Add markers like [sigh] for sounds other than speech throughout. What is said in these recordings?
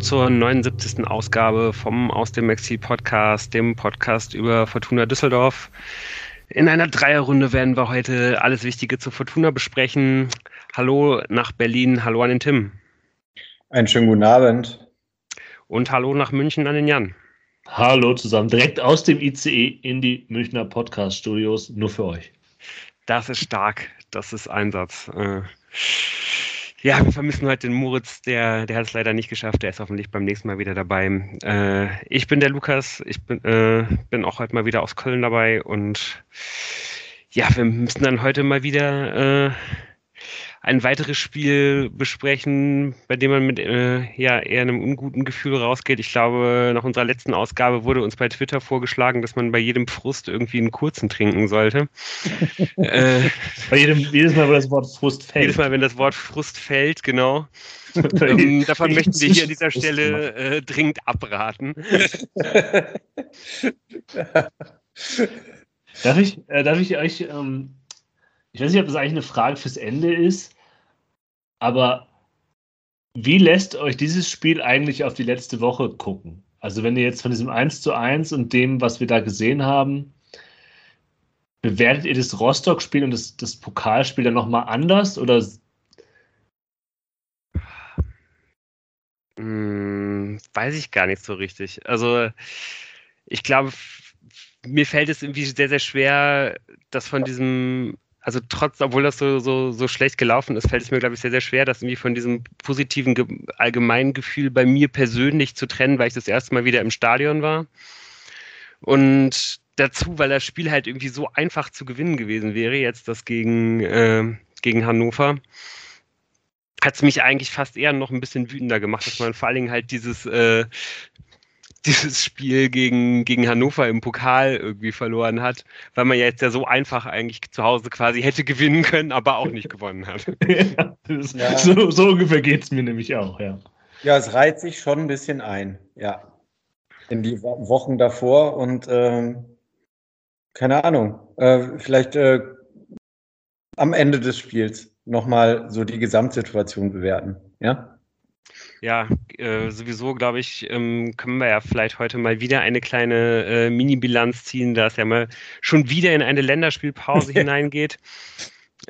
zur 79. Ausgabe vom Aus dem Exil Podcast, dem Podcast über Fortuna Düsseldorf. In einer Dreierrunde werden wir heute alles Wichtige zu Fortuna besprechen. Hallo nach Berlin, hallo an den Tim. Einen schönen guten Abend. Und hallo nach München an den Jan. Hallo zusammen, direkt aus dem ICE in die Münchner Podcast-Studios, nur für euch. Das ist stark, das ist Einsatz. Äh, ja, wir vermissen heute den Moritz, der, der hat es leider nicht geschafft, der ist hoffentlich beim nächsten Mal wieder dabei. Äh, ich bin der Lukas, ich bin, äh, bin auch heute mal wieder aus Köln dabei. Und ja, wir müssen dann heute mal wieder äh, ein weiteres Spiel besprechen, bei dem man mit äh, ja, eher einem unguten Gefühl rausgeht. Ich glaube, nach unserer letzten Ausgabe wurde uns bei Twitter vorgeschlagen, dass man bei jedem Frust irgendwie einen kurzen trinken sollte. [laughs] äh, bei jedem, jedes Mal, wenn das Wort Frust fällt. Jedes Mal, wenn das Wort Frust fällt, genau. ähm, davon möchten wir hier an dieser Stelle äh, dringend abraten. [laughs] darf, ich, äh, darf ich euch ähm, ich weiß nicht, ob das eigentlich eine Frage fürs Ende ist, aber wie lässt euch dieses Spiel eigentlich auf die letzte Woche gucken? Also wenn ihr jetzt von diesem 1 zu 1 und dem, was wir da gesehen haben, bewertet ihr das Rostock-Spiel und das, das Pokalspiel dann nochmal anders oder? Hm, weiß ich gar nicht so richtig. Also ich glaube, mir fällt es irgendwie sehr, sehr schwer, das von diesem also trotz, obwohl das so, so, so schlecht gelaufen ist, fällt es mir, glaube ich, sehr, sehr schwer, das irgendwie von diesem positiven allgemeinen Gefühl bei mir persönlich zu trennen, weil ich das erste Mal wieder im Stadion war. Und dazu, weil das Spiel halt irgendwie so einfach zu gewinnen gewesen wäre, jetzt das gegen, äh, gegen Hannover, hat es mich eigentlich fast eher noch ein bisschen wütender gemacht, dass man vor allen Dingen halt dieses äh, [laughs] dieses Spiel gegen, gegen Hannover im Pokal irgendwie verloren hat, weil man ja jetzt ja so einfach eigentlich zu Hause quasi hätte gewinnen können, aber auch nicht gewonnen hat. [laughs] ja, ja. So, so, ungefähr geht es mir nämlich auch, ja. Ja, es reiht sich schon ein bisschen ein, ja. In die Wochen davor und ähm, keine Ahnung, äh, vielleicht äh, am Ende des Spiels nochmal so die Gesamtsituation bewerten, ja? Ja, äh, sowieso glaube ich, ähm, können wir ja vielleicht heute mal wieder eine kleine äh, Mini-Bilanz ziehen, da es ja mal schon wieder in eine Länderspielpause [laughs] hineingeht.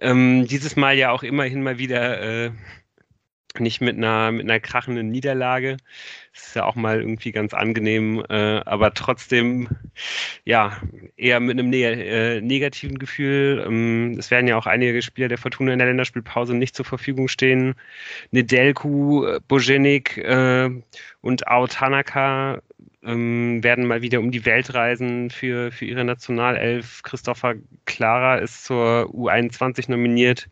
Ähm, dieses Mal ja auch immerhin mal wieder äh, nicht mit einer, mit einer krachenden Niederlage. Das ist ja auch mal irgendwie ganz angenehm, äh, aber trotzdem, ja, eher mit einem neg äh, negativen Gefühl. Ähm, es werden ja auch einige Spieler der Fortuna in der Länderspielpause nicht zur Verfügung stehen. Nedelku, Bojenik äh, und Ao Tanaka ähm, werden mal wieder um die Welt reisen für, für ihre Nationalelf. Christopher Clara ist zur U21 nominiert.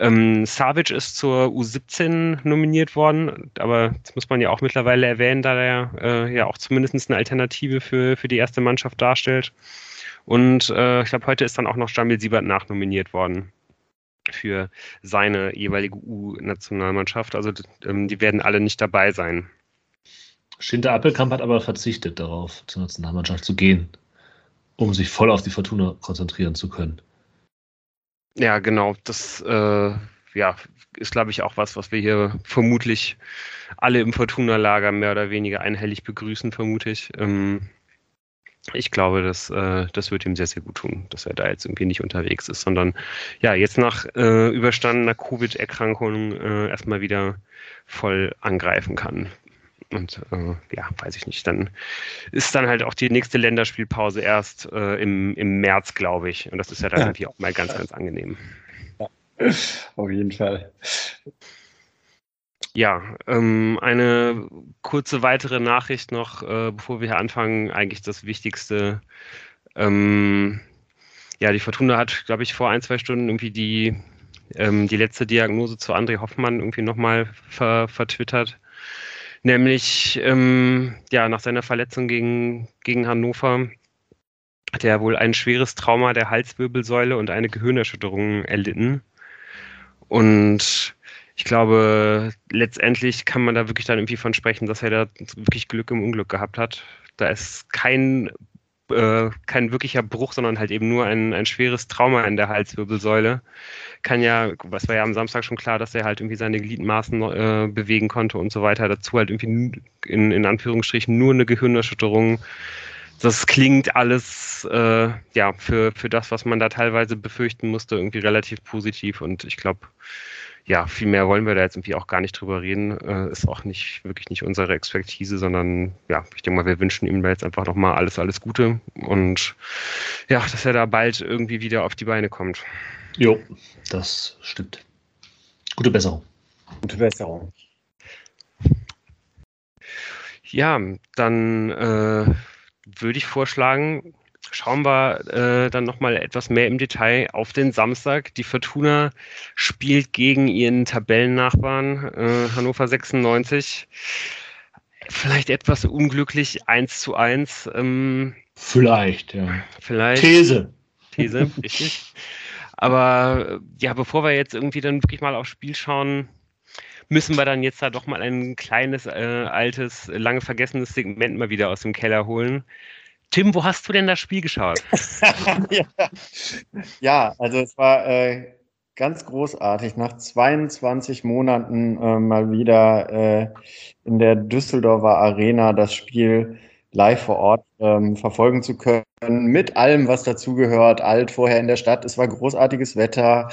Ähm, Savic ist zur U17 nominiert worden, aber das muss man ja auch mittlerweile erwähnen, da er äh, ja auch zumindest eine Alternative für, für die erste Mannschaft darstellt. Und äh, ich glaube, heute ist dann auch noch Jamil Siebert nachnominiert worden für seine jeweilige U-Nationalmannschaft. Also ähm, die werden alle nicht dabei sein. Schinter Appelkamp hat aber verzichtet darauf, zur Nationalmannschaft zu gehen, um sich voll auf die Fortuna konzentrieren zu können. Ja, genau. Das äh, ja, ist, glaube ich, auch was, was wir hier vermutlich alle im Fortuna-Lager mehr oder weniger einhellig begrüßen, vermute ich. Ähm, ich glaube, das, äh, das wird ihm sehr, sehr gut tun, dass er da jetzt irgendwie nicht unterwegs ist, sondern ja, jetzt nach äh, überstandener Covid-Erkrankung äh, erstmal wieder voll angreifen kann. Und äh, ja, weiß ich nicht. Dann ist dann halt auch die nächste Länderspielpause erst äh, im, im März, glaube ich. Und das ist ja dann irgendwie auch mal ganz, ganz angenehm. Ja. Auf jeden Fall. Ja, ähm, eine kurze weitere Nachricht noch, äh, bevor wir hier anfangen. Eigentlich das Wichtigste. Ähm, ja, die Fortuna hat, glaube ich, vor ein, zwei Stunden irgendwie die, ähm, die letzte Diagnose zu André Hoffmann irgendwie nochmal ver vertwittert. Nämlich ähm, ja, nach seiner Verletzung gegen, gegen Hannover hat er wohl ein schweres Trauma der Halswirbelsäule und eine Gehirnerschütterung erlitten. Und ich glaube, letztendlich kann man da wirklich dann irgendwie von sprechen, dass er da wirklich Glück im Unglück gehabt hat. Da ist kein äh, kein wirklicher Bruch, sondern halt eben nur ein, ein schweres Trauma in der Halswirbelsäule. Kann ja, was war ja am Samstag schon klar, dass er halt irgendwie seine Gliedmaßen äh, bewegen konnte und so weiter. Dazu halt irgendwie in, in Anführungsstrichen nur eine Gehirnerschütterung. Das klingt alles äh, ja für, für das, was man da teilweise befürchten musste, irgendwie relativ positiv und ich glaube, ja, viel mehr wollen wir da jetzt irgendwie auch gar nicht drüber reden. Äh, ist auch nicht wirklich nicht unsere Expertise, sondern ja, ich denke mal, wir wünschen ihm da jetzt einfach nochmal alles, alles Gute und ja, dass er da bald irgendwie wieder auf die Beine kommt. Jo, das stimmt. Gute Besserung. Gute Besserung. Ja, dann äh, würde ich vorschlagen, schauen wir äh, dann nochmal etwas mehr im Detail auf den Samstag. Die Fortuna spielt gegen ihren Tabellennachbarn äh, Hannover 96. Vielleicht etwas unglücklich 1 zu 1. Ähm, vielleicht, ja. Vielleicht. These. These, [laughs] richtig. Aber ja, bevor wir jetzt irgendwie dann wirklich mal aufs Spiel schauen, müssen wir dann jetzt da doch mal ein kleines, äh, altes, lange vergessenes Segment mal wieder aus dem Keller holen. Tim, wo hast du denn das Spiel geschaut? [laughs] ja. ja. also es war äh, ganz großartig. Nach 22 Monaten äh, mal wieder äh, in der Düsseldorfer Arena das Spiel live vor Ort ähm, verfolgen zu können, mit allem, was dazugehört. Alt vorher in der Stadt. Es war großartiges Wetter.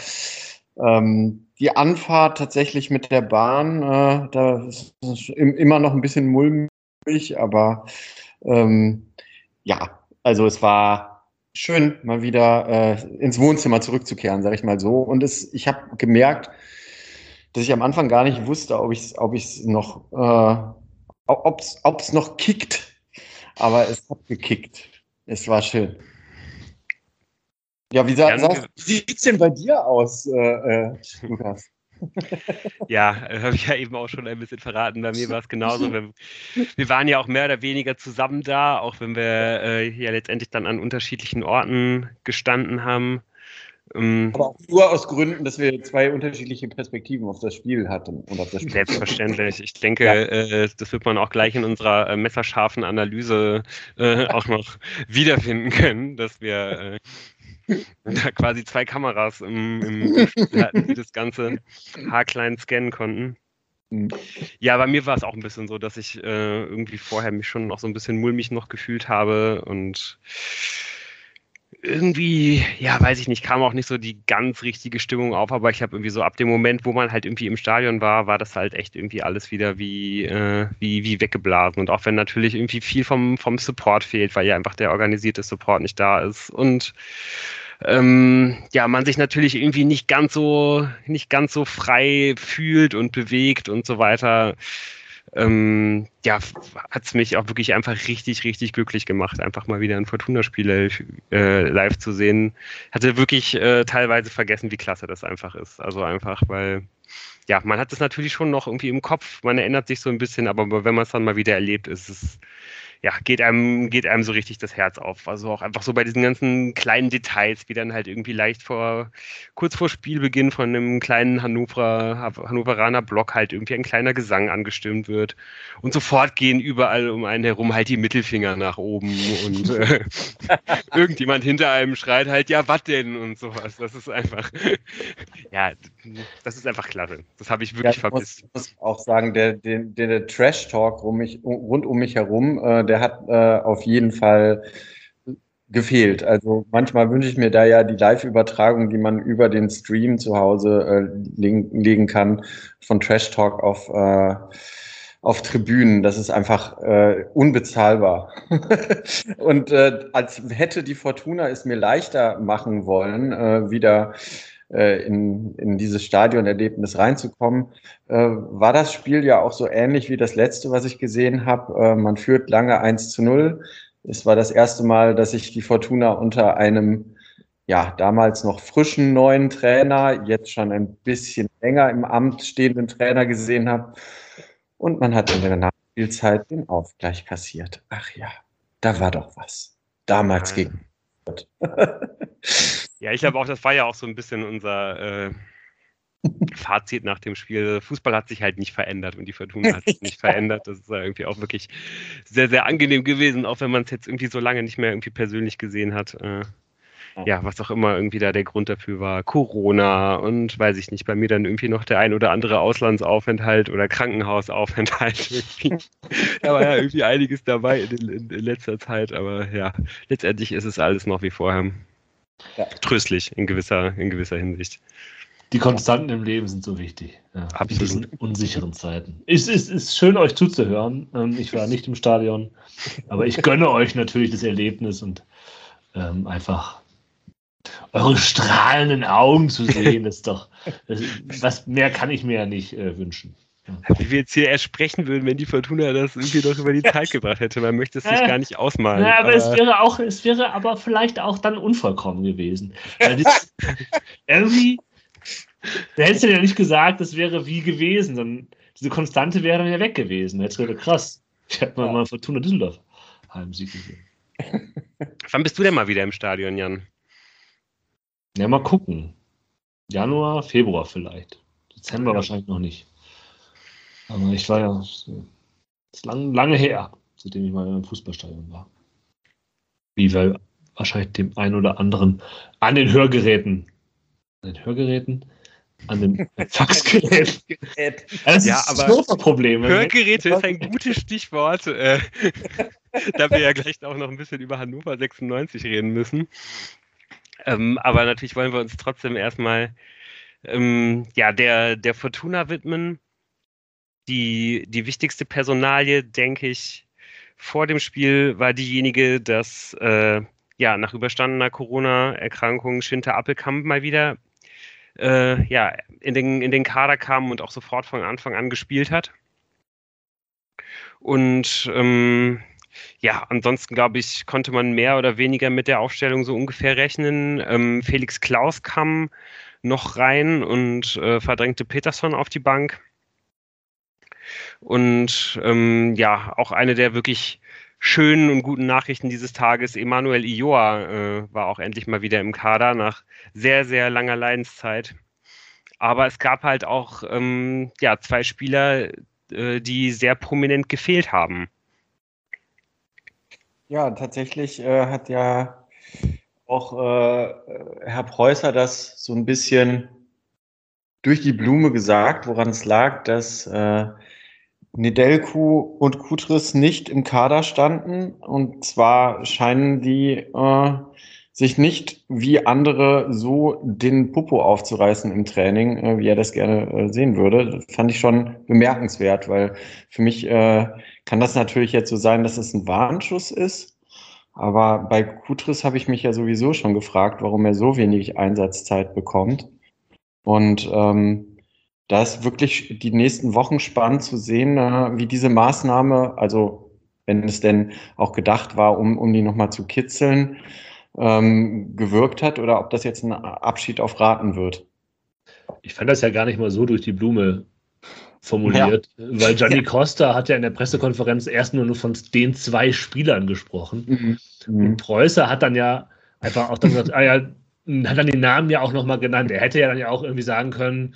Ähm, die Anfahrt tatsächlich mit der Bahn, äh, da ist immer noch ein bisschen mulmig, aber ähm, ja, also es war schön, mal wieder äh, ins Wohnzimmer zurückzukehren, sage ich mal so. Und es, ich habe gemerkt, dass ich am Anfang gar nicht wusste, ob ich es ob ich's noch, äh, ob es noch kickt. Aber es hat gekickt. Es war schön. Ja, wie, sa wie sieht es denn bei dir aus, äh, äh, Lukas? Ja, habe ich ja eben auch schon ein bisschen verraten. Bei mir war es genauso. Wir, wir, waren ja auch mehr oder weniger zusammen da, auch wenn wir äh, ja letztendlich dann an unterschiedlichen Orten gestanden haben. Ähm, Aber auch nur aus Gründen, dass wir zwei unterschiedliche Perspektiven auf das Spiel hatten. Und auf das Spiel. Selbstverständlich. Ich denke, ja. äh, das wird man auch gleich in unserer äh, messerscharfen Analyse äh, auch noch wiederfinden können, dass wir äh, [laughs] da quasi zwei Kameras im, im Spiel hatten, die das Ganze haarklein scannen konnten. Mhm. Ja, bei mir war es auch ein bisschen so, dass ich äh, irgendwie vorher mich schon noch so ein bisschen mulmig noch gefühlt habe und irgendwie, ja, weiß ich nicht, kam auch nicht so die ganz richtige Stimmung auf, aber ich habe irgendwie so ab dem Moment, wo man halt irgendwie im Stadion war, war das halt echt irgendwie alles wieder wie, äh, wie, wie weggeblasen. Und auch wenn natürlich irgendwie viel vom, vom Support fehlt, weil ja einfach der organisierte Support nicht da ist und ähm, ja, man sich natürlich irgendwie nicht ganz so, nicht ganz so frei fühlt und bewegt und so weiter ähm, ja, hat es mich auch wirklich einfach richtig, richtig glücklich gemacht, einfach mal wieder ein Fortuna-Spiel äh, live zu sehen. Hatte wirklich äh, teilweise vergessen, wie klasse das einfach ist. Also einfach, weil ja, man hat es natürlich schon noch irgendwie im Kopf, man erinnert sich so ein bisschen, aber wenn man es dann mal wieder erlebt, ist es ja, geht einem, geht einem so richtig das Herz auf. Also auch einfach so bei diesen ganzen kleinen Details, wie dann halt irgendwie leicht vor, kurz vor Spielbeginn von einem kleinen Hannover, Hannoveraner Block halt irgendwie ein kleiner Gesang angestimmt wird. Und sofort gehen überall um einen herum halt die Mittelfinger nach oben und äh, [laughs] irgendjemand hinter einem schreit halt, ja, was denn? Und sowas. Das ist einfach, [laughs] ja, das ist einfach klasse. Das habe ich wirklich ja, ich vermisst. Ich muss auch sagen, der, der, der Trash-Talk rund um mich herum, äh, der der hat äh, auf jeden Fall gefehlt. Also manchmal wünsche ich mir da ja die Live-Übertragung, die man über den Stream zu Hause äh, legen, legen, kann, von Trash Talk auf, äh, auf Tribünen. Das ist einfach äh, unbezahlbar. [laughs] Und äh, als hätte die Fortuna es mir leichter machen wollen, äh, wieder in, in dieses Stadionerlebnis reinzukommen, äh, war das Spiel ja auch so ähnlich wie das letzte, was ich gesehen habe. Äh, man führt lange 1 zu 0. Es war das erste Mal, dass ich die Fortuna unter einem ja, damals noch frischen neuen Trainer, jetzt schon ein bisschen länger im Amt stehenden Trainer gesehen habe. Und man hat in der Nachspielzeit den Aufgleich kassiert. Ach ja, da war doch was. Damals gegen. [laughs] Ja, ich glaube auch, das war ja auch so ein bisschen unser, äh, Fazit nach dem Spiel, Fußball hat sich halt nicht verändert und die Fortuna hat sich nicht [laughs] verändert. Das ist irgendwie auch wirklich sehr, sehr angenehm gewesen, auch wenn man es jetzt irgendwie so lange nicht mehr irgendwie persönlich gesehen hat. Äh, ja, was auch immer irgendwie da der Grund dafür war. Corona und weiß ich nicht, bei mir dann irgendwie noch der ein oder andere Auslandsaufenthalt oder Krankenhausaufenthalt. [laughs] da war ja irgendwie einiges dabei in, in, in, letzter Zeit, aber ja, letztendlich ist es alles noch wie vorher. Ja. Tröstlich in gewisser, in gewisser Hinsicht. Die Konstanten im Leben sind so wichtig. Ja. In diesen unsicheren Zeiten. Es ist, ist schön, euch zuzuhören. Ähm, ich war nicht im Stadion, aber ich gönne euch natürlich das Erlebnis und ähm, einfach eure strahlenden Augen zu sehen, das [laughs] ist doch, das, was mehr kann ich mir ja nicht äh, wünschen. Wie wir jetzt hier erst sprechen würden, wenn die Fortuna das irgendwie noch über die Zeit gebracht hätte. Man möchte es sich äh, gar nicht ausmalen. Ja, aber, aber, es wäre auch, es wäre aber vielleicht auch dann unvollkommen gewesen. Das, [laughs] irgendwie, da hättest du ja nicht gesagt, das wäre wie gewesen. Dann, diese Konstante wäre dann ja weg gewesen. Jetzt wäre krass. Ich hätte mal, ja. mal Fortuna Düsseldorf Heimsieg gesehen. [laughs] Wann bist du denn mal wieder im Stadion, Jan? Ja, mal gucken. Januar, Februar vielleicht. Dezember ja. wahrscheinlich noch nicht. Aber ich war ja das ist lang, lange her, seitdem ich mal im Fußballstadion war. Wie wir wahrscheinlich dem einen oder anderen an den Hörgeräten, an den Hörgeräten, an den [laughs] Faxgeräten. das ja, ist aber ein Problem. Hörgeräte ist ein gutes Stichwort, äh, [laughs] da wir ja gleich auch noch ein bisschen über Hannover 96 reden müssen. Ähm, aber natürlich wollen wir uns trotzdem erstmal ähm, ja, der, der Fortuna widmen. Die, die wichtigste Personalie, denke ich, vor dem Spiel war diejenige, dass äh, ja, nach überstandener Corona-Erkrankung Schinter Appelkamp mal wieder äh, ja, in, den, in den Kader kam und auch sofort von Anfang an gespielt hat. Und ähm, ja, ansonsten glaube ich, konnte man mehr oder weniger mit der Aufstellung so ungefähr rechnen. Ähm, Felix Klaus kam noch rein und äh, verdrängte Peterson auf die Bank. Und ähm, ja, auch eine der wirklich schönen und guten Nachrichten dieses Tages, Emanuel Ioa äh, war auch endlich mal wieder im Kader nach sehr, sehr langer Leidenszeit. Aber es gab halt auch ähm, ja, zwei Spieler, äh, die sehr prominent gefehlt haben. Ja, tatsächlich äh, hat ja auch äh, Herr Preußer das so ein bisschen durch die Blume gesagt, woran es lag, dass äh, Nedelku und Kutris nicht im Kader standen. Und zwar scheinen die äh, sich nicht wie andere so den Popo aufzureißen im Training, äh, wie er das gerne äh, sehen würde. Das fand ich schon bemerkenswert, weil für mich äh, kann das natürlich jetzt so sein, dass es ein Warnschuss ist. Aber bei Kutris habe ich mich ja sowieso schon gefragt, warum er so wenig Einsatzzeit bekommt. Und ähm, da ist wirklich die nächsten Wochen spannend zu sehen, äh, wie diese Maßnahme, also wenn es denn auch gedacht war, um, um die nochmal zu kitzeln, ähm, gewirkt hat oder ob das jetzt ein Abschied auf Raten wird. Ich fand das ja gar nicht mal so durch die Blume formuliert, ja. [laughs] weil Gianni ja. Costa hat ja in der Pressekonferenz erst nur von den zwei Spielern gesprochen. Mhm. Und Preußer hat dann ja einfach auch dann gesagt, ah ja, hat dann den Namen ja auch nochmal genannt. Er hätte ja dann ja auch irgendwie sagen können,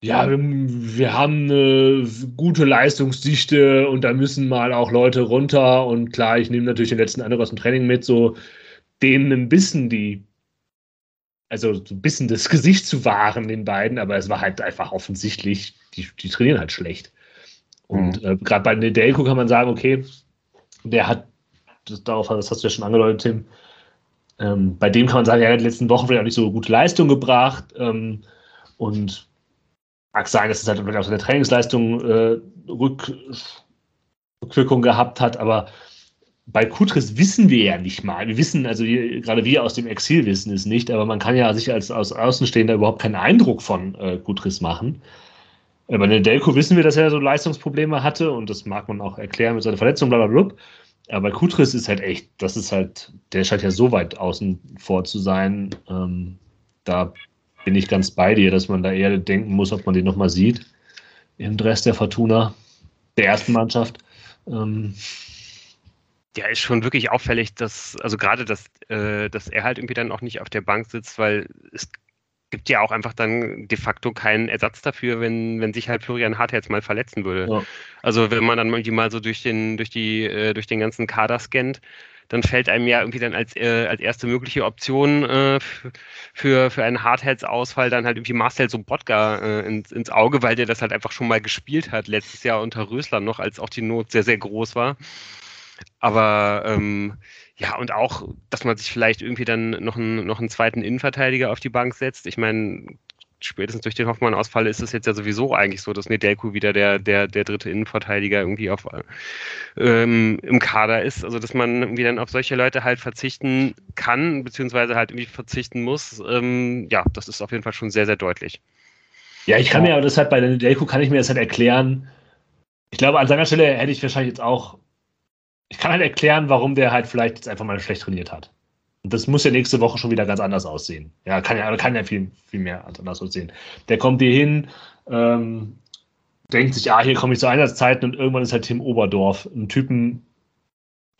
ja, wir, wir, haben eine gute Leistungsdichte und da müssen mal auch Leute runter. Und klar, ich nehme natürlich den letzten Eindruck aus dem Training mit, so denen ein bisschen die, also so ein bisschen das Gesicht zu wahren, den beiden, aber es war halt einfach offensichtlich, die, die trainieren halt schlecht. Und mhm. äh, gerade bei Nedelko kann man sagen, okay, der hat, das, darauf das hast du ja schon angedeutet, Tim, ähm, bei dem kann man sagen, er hat in den letzten Wochen vielleicht auch nicht so gute Leistung gebracht ähm, und Mag sein, dass es halt auch seine Trainingsleistung äh, Rück, Rückwirkung gehabt hat, aber bei Kutris wissen wir ja nicht mal. Wir wissen, also wir, gerade wir aus dem Exil wissen es nicht, aber man kann ja sich als, als Außenstehender überhaupt keinen Eindruck von äh, Kutris machen. Bei Nedelko wissen wir, dass er so Leistungsprobleme hatte und das mag man auch erklären mit seiner Verletzung, bla bla bla. Aber bei Kutris ist halt echt, das ist halt, der scheint ja so weit außen vor zu sein. Ähm, da bin ich ganz bei dir, dass man da eher denken muss, ob man den nochmal sieht im Dress der Fortuna, der ersten Mannschaft. Ähm, ja, ist schon wirklich auffällig, dass, also gerade, dass, äh, dass er halt irgendwie dann auch nicht auf der Bank sitzt, weil es gibt ja auch einfach dann de facto keinen Ersatz dafür, wenn, wenn sich halt Florian Hartherz mal verletzen würde. Ja. Also wenn man dann irgendwie mal so durch den, durch die, äh, durch den ganzen Kader scannt, dann fällt einem ja irgendwie dann als, äh, als erste mögliche Option äh, für, für einen Hardheads-Ausfall dann halt irgendwie Marcel Sobotka äh, ins, ins Auge, weil der das halt einfach schon mal gespielt hat, letztes Jahr unter Rösler noch, als auch die Not sehr, sehr groß war. Aber ähm, ja, und auch, dass man sich vielleicht irgendwie dann noch einen, noch einen zweiten Innenverteidiger auf die Bank setzt. Ich meine, spätestens durch den Hoffmann-Ausfall ist es jetzt ja sowieso eigentlich so, dass Nedelku wieder der, der, der dritte Innenverteidiger irgendwie auf, ähm, im Kader ist. Also, dass man irgendwie dann auf solche Leute halt verzichten kann, beziehungsweise halt irgendwie verzichten muss. Ähm, ja, das ist auf jeden Fall schon sehr, sehr deutlich. Ja, ich kann mir aber das halt bei der Nedelku kann ich mir das halt erklären. Ich glaube, an seiner Stelle hätte ich wahrscheinlich jetzt auch ich kann halt erklären, warum der halt vielleicht jetzt einfach mal schlecht trainiert hat. Das muss ja nächste Woche schon wieder ganz anders aussehen. Ja, kann ja, kann ja viel, viel mehr anders aussehen. Der kommt hier hin, ähm, denkt sich, ah, hier komme ich zu Einsatzzeiten und irgendwann ist halt Tim Oberdorf, ein Typen,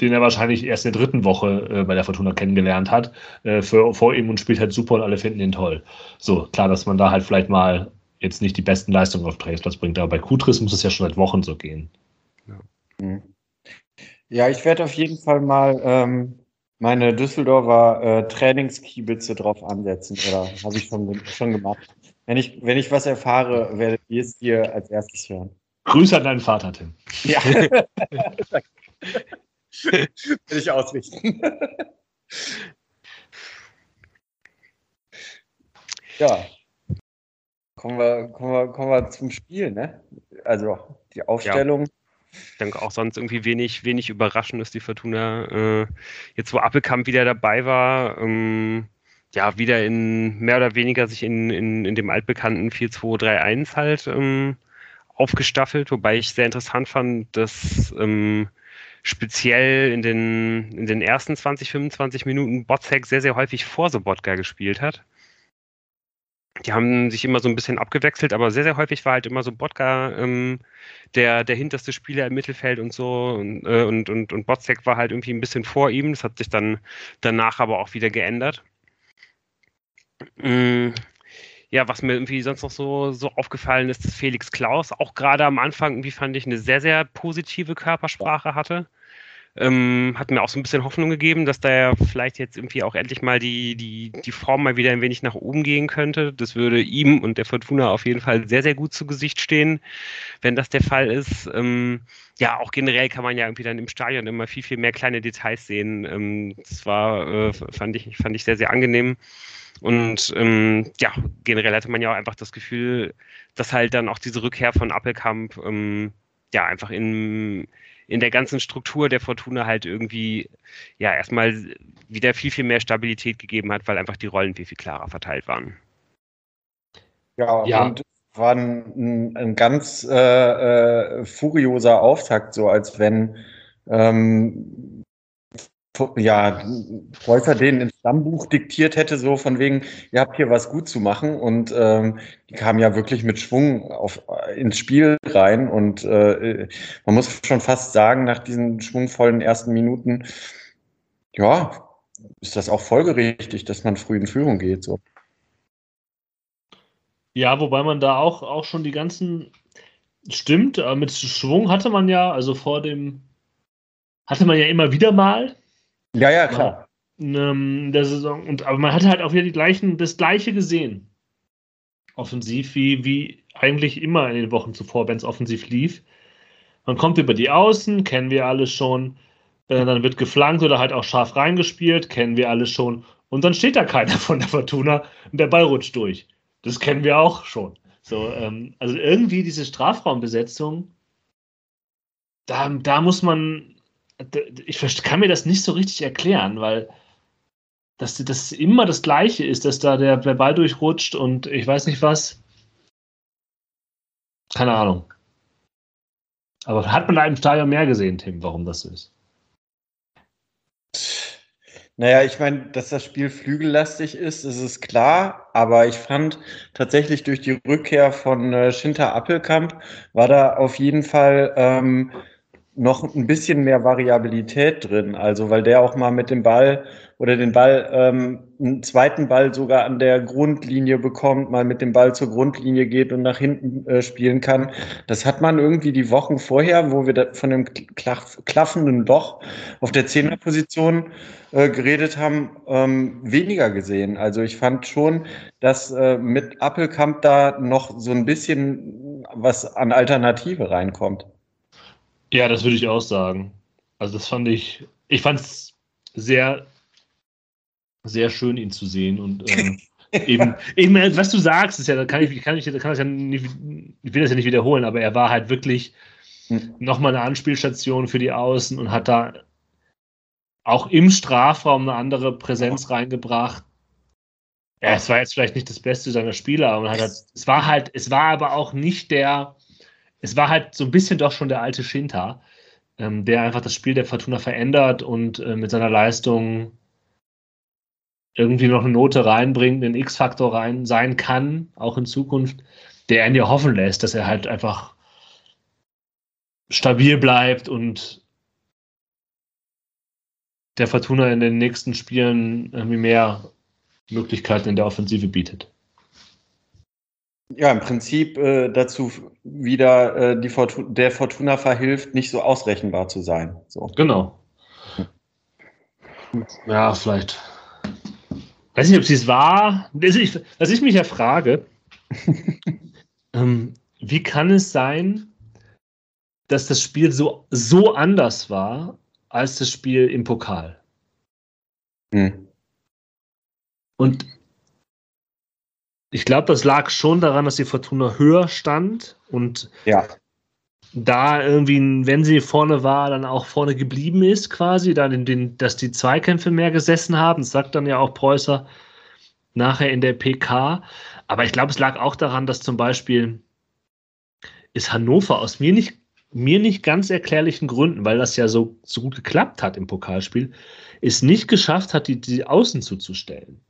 den er wahrscheinlich erst in der dritten Woche äh, bei der Fortuna kennengelernt hat, äh, für, vor ihm und spielt halt super und alle finden ihn toll. So, klar, dass man da halt vielleicht mal jetzt nicht die besten Leistungen auf Trainingsplatz bringt, aber bei Kutris muss es ja schon seit Wochen so gehen. Ja. Mhm. Ja, ich werde auf jeden Fall mal ähm, meine Düsseldorfer äh, Trainingskiebitze drauf ansetzen. Oder habe ich schon, schon gemacht. Wenn ich, wenn ich was erfahre, werdet ihr es hier als erstes hören. Grüße an deinen Vater, Tim. Ja. [laughs] Will ich ausrichten. ja. Kommen wir, kommen, wir, kommen wir zum Spiel, ne? Also die Aufstellung. Ja ich denke auch sonst irgendwie wenig, wenig überraschend, dass die Fortuna äh, jetzt, wo Appelkamp wieder dabei war, ähm, ja, wieder in mehr oder weniger sich in, in, in dem altbekannten 4-2-3-1 halt ähm, aufgestaffelt, wobei ich sehr interessant fand, dass ähm, speziell in den, in den ersten 20, 25 Minuten Botzek sehr, sehr häufig vor Sobotka gespielt hat die haben sich immer so ein bisschen abgewechselt, aber sehr, sehr häufig war halt immer so Botka ähm, der, der hinterste Spieler im Mittelfeld und so und, äh, und, und, und Botzek war halt irgendwie ein bisschen vor ihm. Das hat sich dann danach aber auch wieder geändert. Mm, ja, was mir irgendwie sonst noch so, so aufgefallen ist, dass Felix Klaus auch gerade am Anfang irgendwie fand ich eine sehr, sehr positive Körpersprache hatte. Ähm, hat mir auch so ein bisschen Hoffnung gegeben, dass da ja vielleicht jetzt irgendwie auch endlich mal die, die, die Form mal wieder ein wenig nach oben gehen könnte. Das würde ihm und der Fortuna auf jeden Fall sehr, sehr gut zu Gesicht stehen, wenn das der Fall ist. Ähm, ja, auch generell kann man ja irgendwie dann im Stadion immer viel, viel mehr kleine Details sehen. Ähm, das war, äh, fand, ich, fand ich sehr, sehr angenehm. Und ähm, ja, generell hatte man ja auch einfach das Gefühl, dass halt dann auch diese Rückkehr von Appelkamp ähm, ja einfach in, in der ganzen Struktur der Fortuna halt irgendwie ja erstmal wieder viel, viel mehr Stabilität gegeben hat, weil einfach die Rollen viel, viel klarer verteilt waren. Ja, ja. und war ein, ein ganz äh, äh, furioser Auftakt, so als wenn ähm, ja, Preußer denen ins Stammbuch diktiert hätte, so von wegen, ihr habt hier was gut zu machen. Und ähm, die kamen ja wirklich mit Schwung auf, ins Spiel rein. Und äh, man muss schon fast sagen, nach diesen schwungvollen ersten Minuten, ja, ist das auch folgerichtig, dass man früh in Führung geht. So. Ja, wobei man da auch, auch schon die ganzen, stimmt, mit Schwung hatte man ja, also vor dem, hatte man ja immer wieder mal, ja, ja, klar. Ähm, der Saison. Und, aber man hatte halt auch wieder die gleichen, das Gleiche gesehen. Offensiv, wie, wie eigentlich immer in den Wochen zuvor, wenn es offensiv lief. Man kommt über die Außen, kennen wir alle schon. Äh, dann wird geflankt oder halt auch scharf reingespielt, kennen wir alle schon. Und dann steht da keiner [laughs] von der Fortuna und der Ball rutscht durch. Das kennen wir auch schon. So, ähm, also irgendwie diese Strafraumbesetzung, da, da muss man ich kann mir das nicht so richtig erklären, weil das, das immer das Gleiche ist, dass da der, Ball durchrutscht und ich weiß nicht was. Keine Ahnung. Aber hat man da im Stadion mehr gesehen, Tim, warum das so ist? Naja, ich meine, dass das Spiel flügellastig ist, ist es klar, aber ich fand tatsächlich durch die Rückkehr von äh, Schinter Appelkamp war da auf jeden Fall ähm, noch ein bisschen mehr Variabilität drin. Also, weil der auch mal mit dem Ball oder den Ball, ähm, einen zweiten Ball sogar an der Grundlinie bekommt, mal mit dem Ball zur Grundlinie geht und nach hinten äh, spielen kann. Das hat man irgendwie die Wochen vorher, wo wir von dem klaff klaffenden Loch auf der Zehnerposition äh, geredet haben, ähm, weniger gesehen. Also ich fand schon, dass äh, mit Appelkamp da noch so ein bisschen was an Alternative reinkommt. Ja, das würde ich auch sagen. Also das fand ich, ich fand es sehr sehr schön, ihn zu sehen. Und ähm, [laughs] eben, eben, was du sagst, ist ja, da kann ich, kann ich, kann das ja nicht, ich will das ja nicht wiederholen, aber er war halt wirklich hm. nochmal eine Anspielstation für die Außen und hat da auch im Strafraum eine andere Präsenz reingebracht. Ja, es war jetzt vielleicht nicht das Beste seiner Spieler, aber halt, es war halt, es war aber auch nicht der, es war halt so ein bisschen doch schon der alte Shinta, ähm, der einfach das Spiel der Fortuna verändert und äh, mit seiner Leistung irgendwie noch eine Note reinbringt, einen X-Faktor rein sein kann, auch in Zukunft, der ihn ja hoffen lässt, dass er halt einfach stabil bleibt und der Fortuna in den nächsten Spielen irgendwie mehr Möglichkeiten in der Offensive bietet. Ja, im Prinzip äh, dazu wieder äh, die Fortuna, der Fortuna verhilft, nicht so ausrechenbar zu sein. So. Genau. Ja, vielleicht weiß nicht, ob sie es war. Also ich, was ich mich ja frage, [laughs] ähm, wie kann es sein, dass das Spiel so, so anders war als das Spiel im Pokal? Hm. Und ich glaube, das lag schon daran, dass die Fortuna höher stand und ja da irgendwie, wenn sie vorne war, dann auch vorne geblieben ist, quasi, dann in den, dass die Zweikämpfe mehr gesessen haben. Das sagt dann ja auch Preußer nachher in der PK. Aber ich glaube, es lag auch daran, dass zum Beispiel ist Hannover aus mir nicht, mir nicht ganz erklärlichen Gründen, weil das ja so, so gut geklappt hat im Pokalspiel, es nicht geschafft hat, die, die Außen zuzustellen.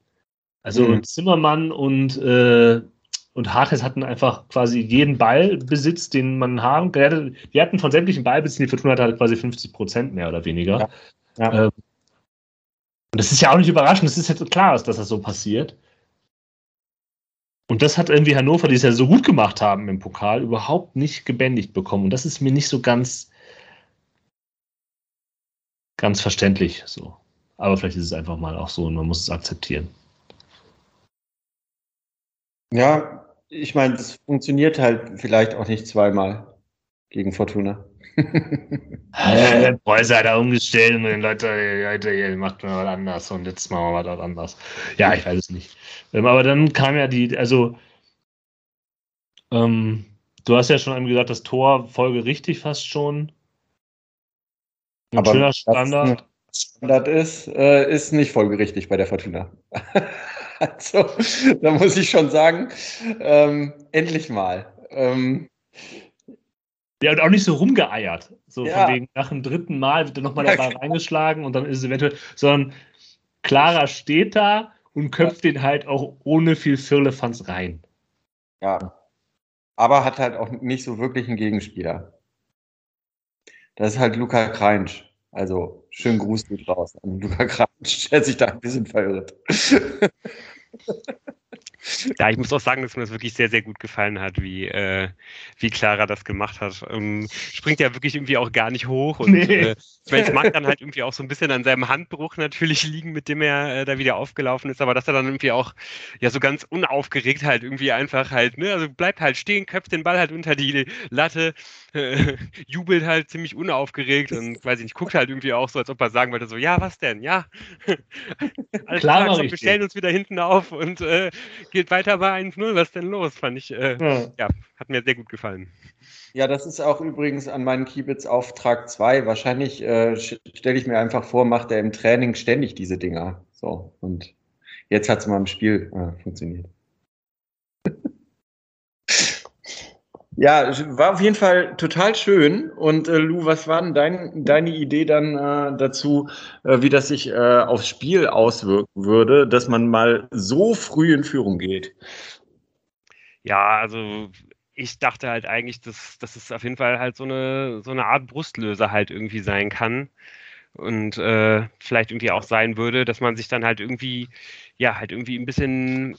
Also mhm. Zimmermann und äh, und Hartes hatten einfach quasi jeden Ballbesitz, den man haben. Wir hatten von sämtlichen Ballbesitzen, die Fortuna hatte quasi 50 Prozent mehr oder weniger. Ja. Ja. Ähm, und das ist ja auch nicht überraschend, es ist jetzt klar, dass das so passiert. Und das hat irgendwie Hannover, die es ja so gut gemacht haben im Pokal, überhaupt nicht gebändigt bekommen. Und das ist mir nicht so ganz, ganz verständlich so. Aber vielleicht ist es einfach mal auch so und man muss es akzeptieren. Ja, ich meine, das funktioniert halt vielleicht auch nicht zweimal gegen Fortuna. Preußer hat er umgestellt und den Leute, Leute, ihr macht mal was anders und jetzt machen wir was anders. Ja, ich weiß es nicht. Ähm, aber dann kam ja die, also ähm, du hast ja schon einem gesagt, das Tor folge richtig fast schon. Ein aber schöner Standard. Standard ist, äh, ist nicht folgerichtig bei der Fortuna. [laughs] [laughs] Also, da muss ich schon sagen, ähm, endlich mal. Ähm, ja, und auch nicht so rumgeeiert. So ja. von wegen nach dem dritten Mal wird er nochmal der Ball reingeschlagen und dann ist es eventuell, sondern Clara steht da und köpft ja. den halt auch ohne viel Firlefanz rein. Ja. Aber hat halt auch nicht so wirklich einen Gegenspieler. Das ist halt Luca Kreinsch. Also schönen Gruß geht raus an Luca Kratsch, [laughs] der sich da ein bisschen verirrt. [laughs] Ja, ich muss auch sagen, dass mir das wirklich sehr, sehr gut gefallen hat, wie, äh, wie Clara das gemacht hat. Ähm, springt ja wirklich irgendwie auch gar nicht hoch. Und nee. äh, ich meine, es mag dann halt irgendwie auch so ein bisschen an seinem Handbruch natürlich liegen, mit dem er äh, da wieder aufgelaufen ist, aber dass er dann irgendwie auch ja so ganz unaufgeregt halt irgendwie einfach halt, ne, also bleibt halt stehen, köpft den Ball halt unter die Latte, äh, [laughs] jubelt halt ziemlich unaufgeregt und [laughs] weiß ich nicht, guckt halt irgendwie auch so, als ob er sagen wollte, so, ja, was denn? Ja. [laughs] Alles klar, klar wir stellen uns wieder hinten auf und äh, geht weiter bei 1-0. Was denn los? Fand ich, äh, ja. ja. hat mir sehr gut gefallen. Ja, das ist auch übrigens an meinen Kiebitz Auftrag 2. Wahrscheinlich äh, stelle ich mir einfach vor, macht er im Training ständig diese Dinger. So, und jetzt hat es mal im Spiel äh, funktioniert. Ja, war auf jeden Fall total schön. Und äh, Lou, was war denn dein, deine Idee dann äh, dazu, äh, wie das sich äh, aufs Spiel auswirken würde, dass man mal so früh in Führung geht? Ja, also ich dachte halt eigentlich, dass, dass es auf jeden Fall halt so eine, so eine Art Brustlöser halt irgendwie sein kann. Und äh, vielleicht irgendwie auch sein würde, dass man sich dann halt irgendwie, ja, halt irgendwie ein bisschen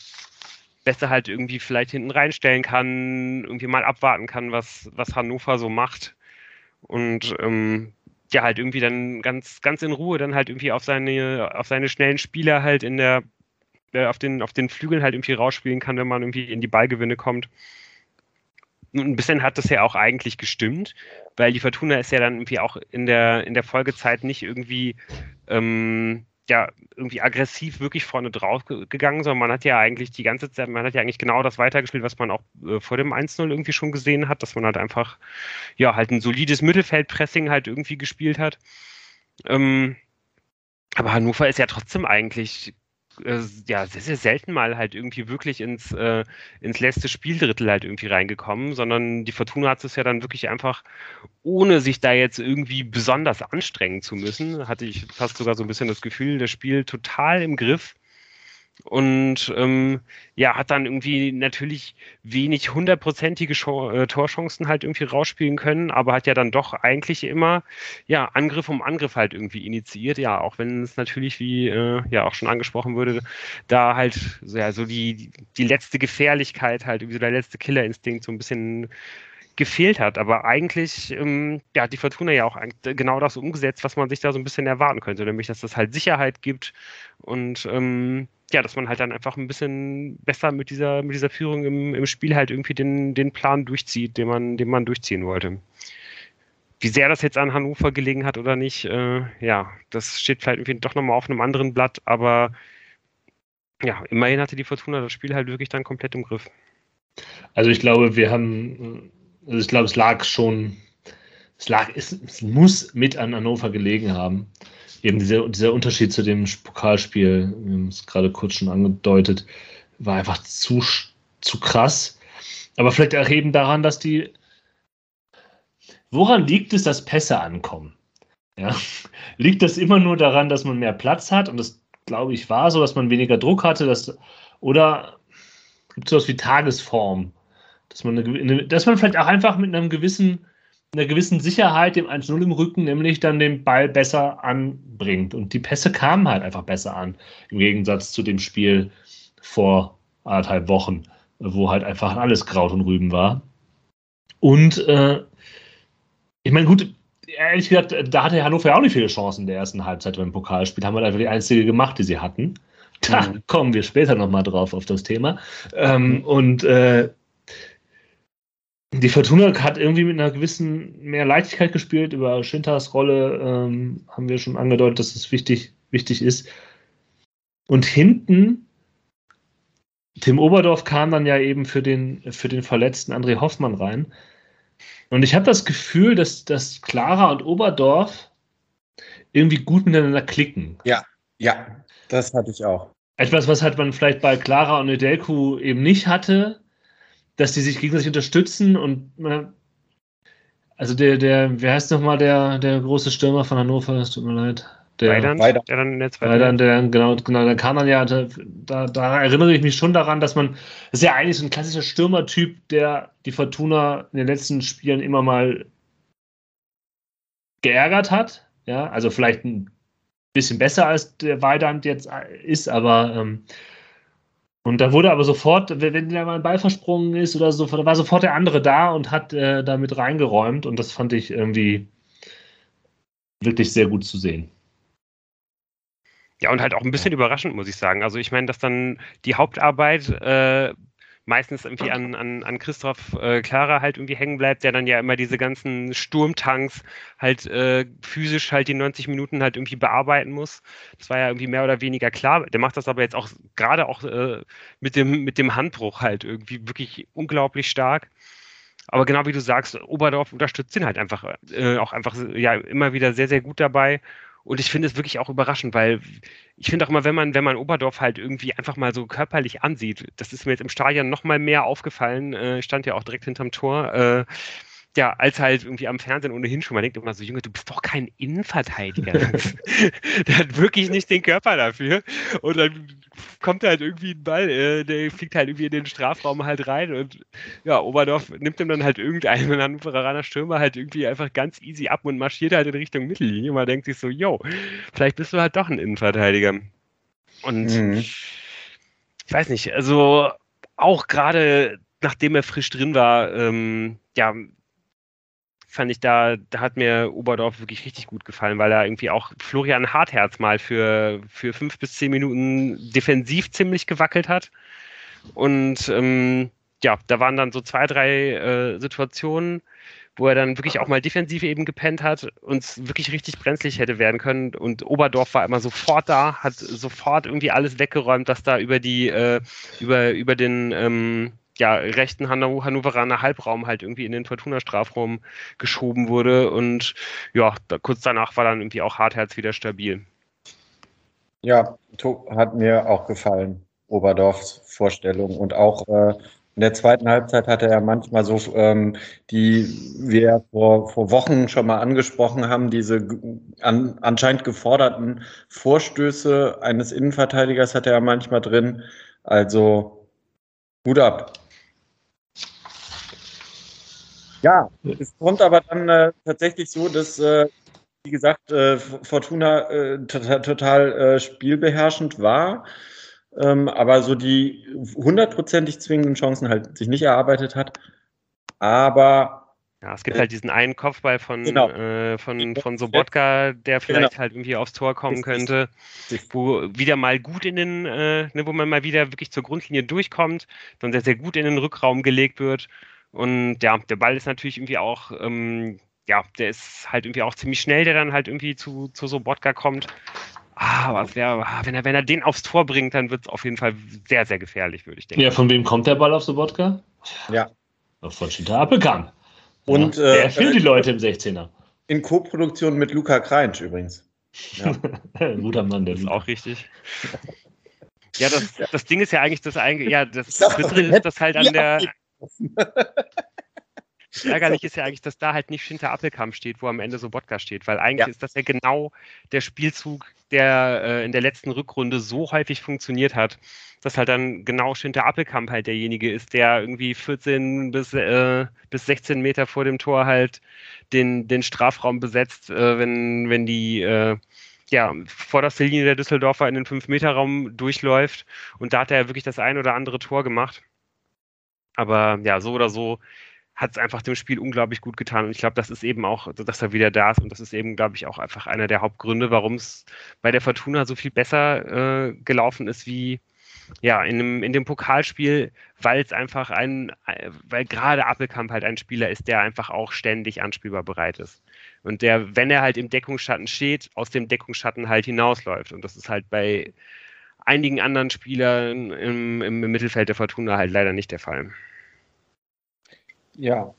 besser halt irgendwie vielleicht hinten reinstellen kann, irgendwie mal abwarten kann, was, was Hannover so macht. Und ähm, ja, halt irgendwie dann ganz, ganz in Ruhe dann halt irgendwie auf seine, auf seine schnellen Spieler halt in der, äh, auf den, auf den Flügeln halt irgendwie rausspielen kann, wenn man irgendwie in die Ballgewinne kommt ein bisschen hat das ja auch eigentlich gestimmt, weil die Fortuna ist ja dann irgendwie auch in der, in der Folgezeit nicht irgendwie, ähm, ja, irgendwie aggressiv wirklich vorne drauf gegangen, sondern man hat ja eigentlich die ganze Zeit, man hat ja eigentlich genau das weitergespielt, was man auch äh, vor dem 1-0 irgendwie schon gesehen hat, dass man halt einfach, ja, halt ein solides Mittelfeldpressing halt irgendwie gespielt hat. Ähm, aber Hannover ist ja trotzdem eigentlich äh, ja, sehr, sehr selten mal halt irgendwie wirklich ins, äh, ins letzte Spieldrittel halt irgendwie reingekommen, sondern die Fortuna hat es ja dann wirklich einfach, ohne sich da jetzt irgendwie besonders anstrengen zu müssen, hatte ich fast sogar so ein bisschen das Gefühl, das Spiel total im Griff und ähm, ja, hat dann irgendwie natürlich wenig hundertprozentige äh, Torchancen halt irgendwie rausspielen können, aber hat ja dann doch eigentlich immer ja Angriff um Angriff halt irgendwie initiiert, ja, auch wenn es natürlich, wie äh, ja auch schon angesprochen wurde, da halt ja, so die, die letzte Gefährlichkeit halt, irgendwie so der letzte Killerinstinkt so ein bisschen gefehlt hat. Aber eigentlich ähm, ja, hat die Fortuna ja auch genau das umgesetzt, was man sich da so ein bisschen erwarten könnte, nämlich dass das halt Sicherheit gibt und ähm, ja, dass man halt dann einfach ein bisschen besser mit dieser, mit dieser Führung im, im Spiel halt irgendwie den, den Plan durchzieht, den man, den man durchziehen wollte. Wie sehr das jetzt an Hannover gelegen hat oder nicht, äh, ja, das steht vielleicht irgendwie doch nochmal auf einem anderen Blatt, aber ja, immerhin hatte die Fortuna das Spiel halt wirklich dann komplett im Griff. Also ich glaube, wir haben, also ich glaube, es lag schon, es lag, es, es muss mit an Hannover gelegen haben eben dieser, dieser Unterschied zu dem Pokalspiel, wir haben es gerade kurz schon angedeutet, war einfach zu, zu krass. Aber vielleicht auch eben daran, dass die. Woran liegt es, dass Pässe ankommen? Ja? [laughs] Liegt das immer nur daran, dass man mehr Platz hat? Und das, glaube ich, war so, dass man weniger Druck hatte? Dass, oder gibt es sowas wie Tagesform? Dass man, eine, dass man vielleicht auch einfach mit einem gewissen einer gewissen Sicherheit dem 1-0 im Rücken, nämlich dann den Ball besser anbringt. Und die Pässe kamen halt einfach besser an, im Gegensatz zu dem Spiel vor anderthalb Wochen, wo halt einfach alles Kraut und Rüben war. Und äh, ich meine, gut, ehrlich gesagt, da hatte Hannover ja auch nicht viele Chancen in der ersten Halbzeit beim Pokalspiel. Haben wir einfach die einzige gemacht, die sie hatten. Da mhm. kommen wir später nochmal drauf auf das Thema. Ähm, und äh, die Fortuna hat irgendwie mit einer gewissen mehr Leichtigkeit gespielt. Über Schinters Rolle ähm, haben wir schon angedeutet, dass es wichtig, wichtig ist. Und hinten, Tim Oberdorf kam dann ja eben für den, für den verletzten André Hoffmann rein. Und ich habe das Gefühl, dass, dass Clara und Oberdorf irgendwie gut miteinander klicken. Ja, ja, das hatte ich auch. Etwas, was halt man vielleicht bei Clara und Nedelku eben nicht hatte dass die sich gegenseitig unterstützen und man, also der, der, wer heißt nochmal der, der große Stürmer von Hannover? Es tut mir leid. Der, Weidand, der dann zweiten Weidand, der, genau, genau, der kam dann ja, da, da erinnere ich mich schon daran, dass man, das ist ja eigentlich so ein klassischer Stürmertyp, der die Fortuna in den letzten Spielen immer mal geärgert hat. Ja, also vielleicht ein bisschen besser als der Weidand jetzt ist, aber ähm, und da wurde aber sofort, wenn da mal ein Ball versprungen ist oder so, da war sofort der andere da und hat äh, damit reingeräumt. Und das fand ich irgendwie wirklich sehr gut zu sehen. Ja, und halt auch ein bisschen überraschend, muss ich sagen. Also ich meine, dass dann die Hauptarbeit äh, meistens irgendwie an, an, an Christoph äh, Klara halt irgendwie hängen bleibt, der dann ja immer diese ganzen Sturmtanks halt äh, physisch halt die 90 Minuten halt irgendwie bearbeiten muss. Das war ja irgendwie mehr oder weniger klar. Der macht das aber jetzt auch gerade auch äh, mit, dem, mit dem Handbruch halt irgendwie wirklich unglaublich stark. Aber genau wie du sagst, Oberdorf unterstützt ihn halt einfach äh, auch einfach ja immer wieder sehr, sehr gut dabei. Und ich finde es wirklich auch überraschend, weil ich finde auch immer, wenn man, wenn man Oberdorf halt irgendwie einfach mal so körperlich ansieht, das ist mir jetzt im Stadion noch mal mehr aufgefallen, äh, stand ja auch direkt hinterm Tor, äh, ja, als halt irgendwie am Fernsehen ohnehin schon, man denkt immer so, Junge, du bist doch kein Innenverteidiger. [laughs] [laughs] der hat wirklich nicht den Körper dafür. Und dann kommt halt irgendwie ein Ball, äh, der fliegt halt irgendwie in den Strafraum halt rein und ja, Oberdorf nimmt ihm dann halt irgendeinen Hannoveraner Stürmer halt irgendwie einfach ganz easy ab und marschiert halt in Richtung Mittellinie. Man denkt sich so, yo, vielleicht bist du halt doch ein Innenverteidiger. Und mhm. ich weiß nicht, also auch gerade nachdem er frisch drin war, ähm, ja, fand ich da, da hat mir Oberdorf wirklich richtig gut gefallen, weil er irgendwie auch Florian Hartherz mal für, für fünf bis zehn Minuten defensiv ziemlich gewackelt hat. Und ähm, ja, da waren dann so zwei, drei äh, Situationen, wo er dann wirklich auch mal defensiv eben gepennt hat und es wirklich richtig brenzlig hätte werden können. Und Oberdorf war immer sofort da, hat sofort irgendwie alles weggeräumt, was da über die, äh, über, über den ähm, ja, rechten Hanno Hannoveraner Halbraum halt irgendwie in den Fortuna-Strafraum geschoben wurde. Und ja, da, kurz danach war dann irgendwie auch Hartherz wieder stabil. Ja, hat mir auch gefallen, Oberdorfs Vorstellung. Und auch äh, in der zweiten Halbzeit hatte er manchmal so, ähm, die wir vor, vor Wochen schon mal angesprochen haben, diese an, anscheinend geforderten Vorstöße eines Innenverteidigers hatte er manchmal drin. Also Hut ab. Ja, es kommt aber dann äh, tatsächlich so, dass, äh, wie gesagt, äh, Fortuna äh, total äh, spielbeherrschend war, ähm, aber so die hundertprozentig zwingenden Chancen halt sich nicht erarbeitet hat. Aber ja, es gibt halt diesen einen Kopfball von, genau. äh, von, von Sobotka, der vielleicht genau. halt irgendwie aufs Tor kommen könnte, wo wieder mal gut in den, äh, ne, wo man mal wieder wirklich zur Grundlinie durchkommt, dann sehr, sehr gut in den Rückraum gelegt wird und ja, der Ball ist natürlich irgendwie auch, ähm, ja, der ist halt irgendwie auch ziemlich schnell, der dann halt irgendwie zu, zu Sobotka kommt. Ah, aber wär, ah, wenn, er, wenn er den aufs Tor bringt, dann wird es auf jeden Fall sehr, sehr gefährlich, würde ich denken. Ja, von wem kommt der Ball auf Sobotka? Ja. Von Schinter Appelkamp. Und ja, der äh, findet die Leute im 16er. In Co-Produktion mit Luca Kreinsch übrigens. Ja. [laughs] Guter Mann, der ist auch richtig. Ja, das, das Ding ist ja eigentlich das eigentlich, ja, das Bittere ist, dass halt an der, [laughs] Ärgerlich ist ja eigentlich, dass da halt nicht Schinter Appelkamp steht, wo am Ende so Bodka steht, weil eigentlich ja. ist das ja genau der Spielzug, der äh, in der letzten Rückrunde so häufig funktioniert hat, dass halt dann genau Schinter Appelkamp halt derjenige ist, der irgendwie 14 bis, äh, bis 16 Meter vor dem Tor halt den, den Strafraum besetzt, äh, wenn, wenn die äh, ja, vorderste Linie der Düsseldorfer in den 5-Meter-Raum durchläuft. Und da hat er wirklich das ein oder andere Tor gemacht. Aber ja, so oder so hat es einfach dem Spiel unglaublich gut getan. Und ich glaube, das ist eben auch, dass er wieder da ist. Und das ist eben, glaube ich, auch einfach einer der Hauptgründe, warum es bei der Fortuna so viel besser äh, gelaufen ist wie ja, in dem, in dem Pokalspiel, weil es einfach ein, weil gerade Appelkamp halt ein Spieler ist, der einfach auch ständig anspielbar bereit ist. Und der, wenn er halt im Deckungsschatten steht, aus dem Deckungsschatten halt hinausläuft. Und das ist halt bei einigen anderen Spielern im, im Mittelfeld der Fortuna halt leider nicht der Fall. Ja,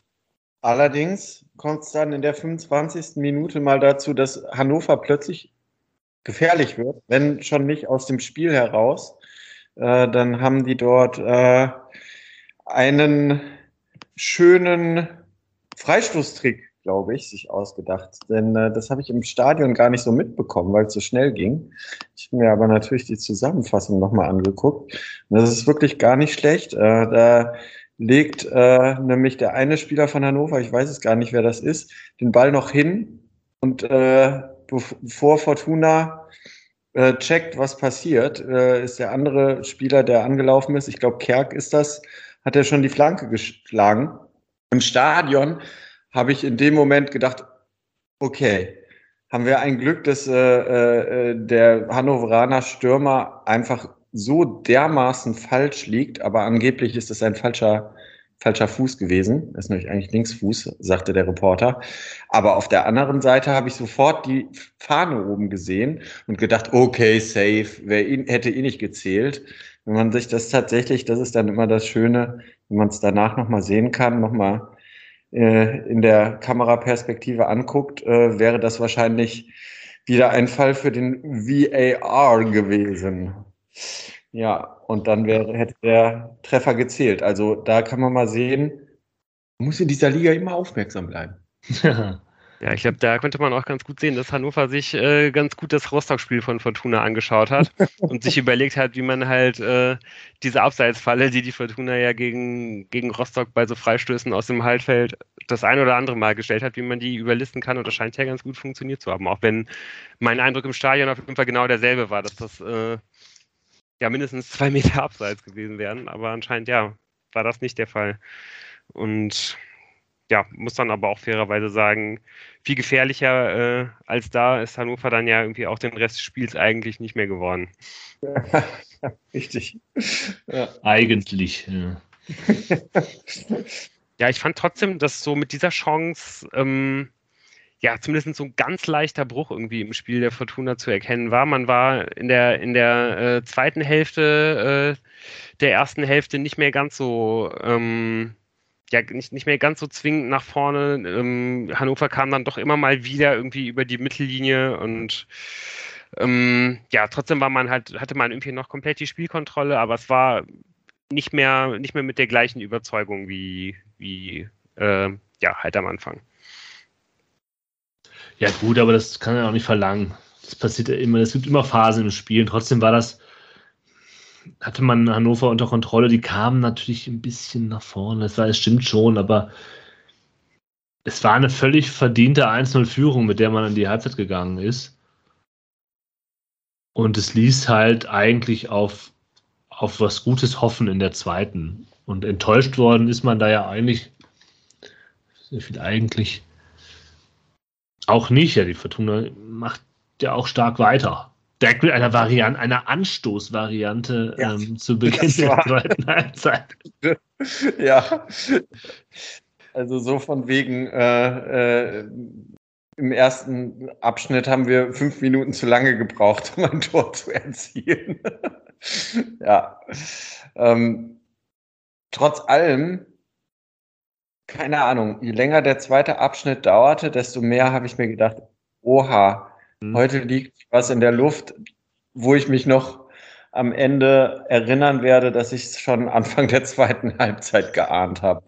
allerdings kommt es dann in der 25. Minute mal dazu, dass Hannover plötzlich gefährlich wird, wenn schon nicht aus dem Spiel heraus. Äh, dann haben die dort äh, einen schönen Freistoßtrick, glaube ich, sich ausgedacht. Denn äh, das habe ich im Stadion gar nicht so mitbekommen, weil es so schnell ging. Ich habe mir aber natürlich die Zusammenfassung nochmal angeguckt. Und das ist wirklich gar nicht schlecht. Äh, da legt äh, nämlich der eine Spieler von Hannover, ich weiß es gar nicht, wer das ist, den Ball noch hin und äh, bevor Fortuna äh, checkt, was passiert, äh, ist der andere Spieler, der angelaufen ist, ich glaube Kerk ist das, hat er schon die Flanke geschlagen. Im Stadion habe ich in dem Moment gedacht, okay, haben wir ein Glück, dass äh, äh, der Hannoveraner Stürmer einfach so dermaßen falsch liegt, aber angeblich ist es ein falscher, falscher Fuß gewesen. Das ist nämlich eigentlich Linksfuß, sagte der Reporter. Aber auf der anderen Seite habe ich sofort die Fahne oben gesehen und gedacht, okay, safe, wer ihn, hätte ihn nicht gezählt. Wenn man sich das tatsächlich, das ist dann immer das Schöne, wenn man es danach nochmal sehen kann, nochmal in der Kameraperspektive anguckt, äh, wäre das wahrscheinlich wieder ein Fall für den VAR gewesen. Ja, und dann wäre, hätte der Treffer gezählt. Also da kann man mal sehen, Man muss in dieser Liga immer aufmerksam bleiben. [laughs] Ja, ich glaube, da könnte man auch ganz gut sehen, dass Hannover sich äh, ganz gut das Rostock-Spiel von Fortuna angeschaut hat [laughs] und sich überlegt hat, wie man halt äh, diese Abseitsfalle, die die Fortuna ja gegen, gegen Rostock bei so Freistößen aus dem Halbfeld das ein oder andere Mal gestellt hat, wie man die überlisten kann. Und das scheint ja ganz gut funktioniert zu haben. Auch wenn mein Eindruck im Stadion auf jeden Fall genau derselbe war, dass das äh, ja mindestens zwei Meter abseits gewesen wären. Aber anscheinend ja, war das nicht der Fall. Und ja, muss dann aber auch fairerweise sagen, viel gefährlicher äh, als da ist Hannover dann ja irgendwie auch den Rest des Spiels eigentlich nicht mehr geworden. [laughs] Richtig. Ja. Eigentlich, ja. [laughs] ja, ich fand trotzdem, dass so mit dieser Chance ähm, ja, zumindest so ein ganz leichter Bruch irgendwie im Spiel der Fortuna zu erkennen war. Man war in der, in der äh, zweiten Hälfte äh, der ersten Hälfte nicht mehr ganz so ähm, ja nicht, nicht mehr ganz so zwingend nach vorne. Ähm, Hannover kam dann doch immer mal wieder irgendwie über die Mittellinie und ähm, ja, trotzdem war man halt, hatte man irgendwie noch komplett die Spielkontrolle, aber es war nicht mehr, nicht mehr mit der gleichen Überzeugung wie, wie äh, ja, halt am Anfang. Ja, gut, aber das kann er auch nicht verlangen. Das passiert ja immer, es gibt immer Phasen im Spiel. Trotzdem war das hatte man Hannover unter Kontrolle. Die kamen natürlich ein bisschen nach vorne. Das, war, das stimmt schon, aber es war eine völlig verdiente 1-0-Führung, mit der man in die Halbzeit gegangen ist. Und es ließ halt eigentlich auf, auf was Gutes hoffen in der zweiten. Und enttäuscht worden ist man da ja eigentlich, eigentlich auch nicht. Ja, die Fortuna macht ja auch stark weiter direkt mit einer Variante, einer Anstoßvariante ja, ähm, [laughs] zu Beginn der zweiten Halbzeit. [laughs] Ja. Also so von wegen, äh, äh, im ersten Abschnitt haben wir fünf Minuten zu lange gebraucht, um ein Tor zu erzielen. [laughs] ja. Ähm, trotz allem, keine Ahnung, je länger der zweite Abschnitt dauerte, desto mehr habe ich mir gedacht, oha, Mhm. Heute liegt was in der Luft, wo ich mich noch am Ende erinnern werde, dass ich es schon Anfang der zweiten [laughs] Halbzeit geahnt habe.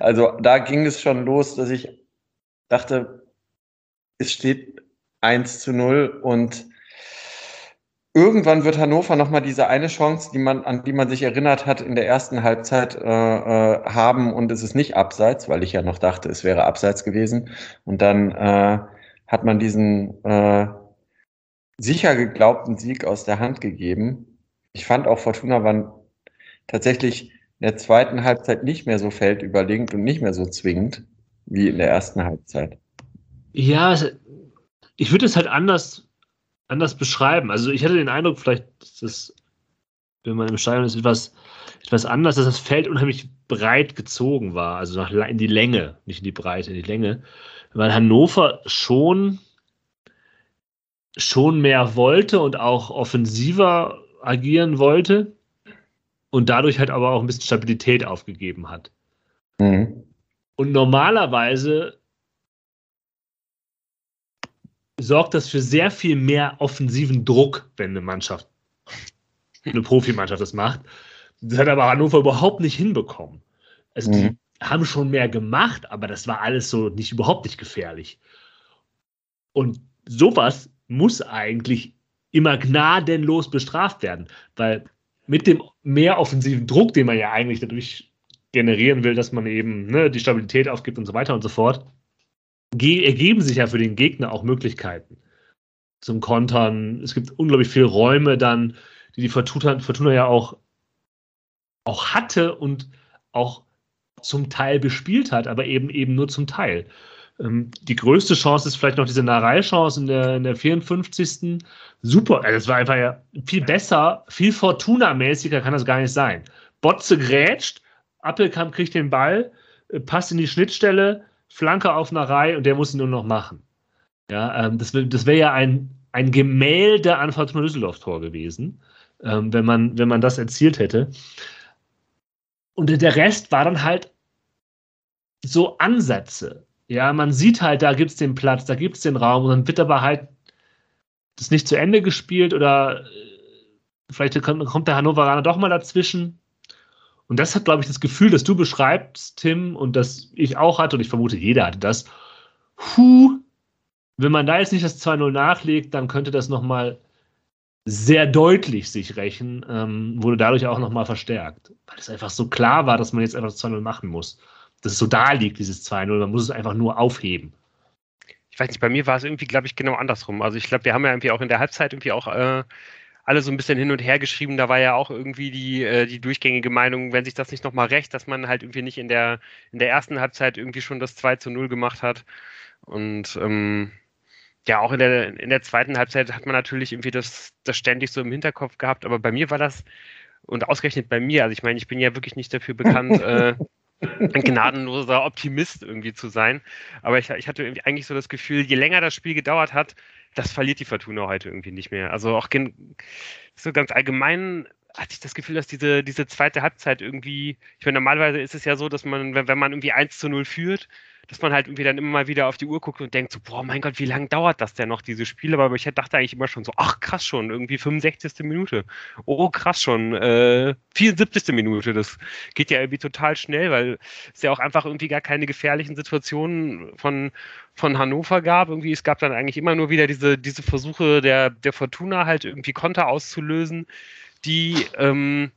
Also da ging es schon los, dass ich dachte, es steht 1 zu 0 und irgendwann wird Hannover nochmal diese eine Chance, die man, an die man sich erinnert hat, in der ersten Halbzeit äh, äh, haben und es ist nicht abseits, weil ich ja noch dachte, es wäre abseits gewesen. Und dann äh, hat man diesen äh, sicher geglaubten Sieg aus der Hand gegeben. Ich fand auch Fortuna waren tatsächlich in der zweiten Halbzeit nicht mehr so feldüberlegend und nicht mehr so zwingend wie in der ersten Halbzeit. Ja, ich würde es halt anders, anders beschreiben. Also ich hatte den Eindruck, vielleicht ist das, wenn man im Stadion ist, etwas, etwas anders, dass das Feld unheimlich breit gezogen war, also nach, in die Länge, nicht in die Breite, in die Länge weil Hannover schon, schon mehr wollte und auch offensiver agieren wollte und dadurch halt aber auch ein bisschen Stabilität aufgegeben hat. Mhm. Und normalerweise sorgt das für sehr viel mehr offensiven Druck, wenn eine Mannschaft, eine Profimannschaft das macht. Das hat aber Hannover überhaupt nicht hinbekommen. Also mhm. Haben schon mehr gemacht, aber das war alles so nicht überhaupt nicht gefährlich. Und sowas muss eigentlich immer gnadenlos bestraft werden, weil mit dem mehr offensiven Druck, den man ja eigentlich dadurch generieren will, dass man eben ne, die Stabilität aufgibt und so weiter und so fort, ergeben sich ja für den Gegner auch Möglichkeiten zum Kontern. Es gibt unglaublich viele Räume dann, die die Fortuna, Fortuna ja auch, auch hatte und auch zum Teil bespielt hat, aber eben eben nur zum Teil. Ähm, die größte Chance ist vielleicht noch diese Narei-Chance in der, in der 54. Super, also das war einfach ja viel besser, viel Fortuna-mäßiger kann das gar nicht sein. Botze grätscht, Appelkamp kriegt den Ball, äh, passt in die Schnittstelle, Flanke auf Narei und der muss ihn nur noch machen. Ja, ähm, das, das wäre ja ein, ein Gemälde an Fortuna Düsseldorf-Tor gewesen, ähm, wenn, man, wenn man das erzielt hätte. Und der Rest war dann halt so Ansätze. Ja, man sieht halt, da gibt es den Platz, da gibt es den Raum und dann wird aber halt das nicht zu Ende gespielt oder äh, vielleicht kommt der Hannoveraner doch mal dazwischen Und das hat, glaube ich, das Gefühl, das du beschreibst, Tim, und das ich auch hatte, und ich vermute, jeder hatte das. Puh, wenn man da jetzt nicht das 2-0 nachlegt, dann könnte das nochmal sehr deutlich sich rächen, ähm, wurde dadurch auch nochmal verstärkt. Weil es einfach so klar war, dass man jetzt einfach das 2-0 machen muss. Dass es so da liegt, dieses 2-0, man muss es einfach nur aufheben. Ich weiß nicht, bei mir war es irgendwie, glaube ich, genau andersrum. Also ich glaube, wir haben ja irgendwie auch in der Halbzeit irgendwie auch äh, alle so ein bisschen hin und her geschrieben. Da war ja auch irgendwie die, äh, die durchgängige Meinung, wenn sich das nicht nochmal rächt, dass man halt irgendwie nicht in der, in der ersten Halbzeit irgendwie schon das 2 zu 0 gemacht hat. Und ähm, ja, auch in der, in der zweiten Halbzeit hat man natürlich irgendwie das, das ständig so im Hinterkopf gehabt, aber bei mir war das, und ausgerechnet bei mir, also ich meine, ich bin ja wirklich nicht dafür bekannt, [laughs] äh, ein gnadenloser Optimist irgendwie zu sein, aber ich, ich hatte irgendwie eigentlich so das Gefühl, je länger das Spiel gedauert hat, das verliert die Fortuna heute irgendwie nicht mehr. Also auch so ganz allgemein hatte ich das Gefühl, dass diese, diese zweite Halbzeit irgendwie, ich meine, normalerweise ist es ja so, dass man, wenn, wenn man irgendwie 1 zu 0 führt, dass man halt irgendwie dann immer mal wieder auf die Uhr guckt und denkt so, boah, mein Gott, wie lange dauert das denn noch, dieses Spiel? Aber ich dachte eigentlich immer schon so, ach krass schon, irgendwie 65. Minute. Oh, krass schon, äh, 74. Minute. Das geht ja irgendwie total schnell, weil es ja auch einfach irgendwie gar keine gefährlichen Situationen von, von Hannover gab. Irgendwie, es gab dann eigentlich immer nur wieder diese, diese Versuche der, der Fortuna halt irgendwie Konter auszulösen, die, ähm,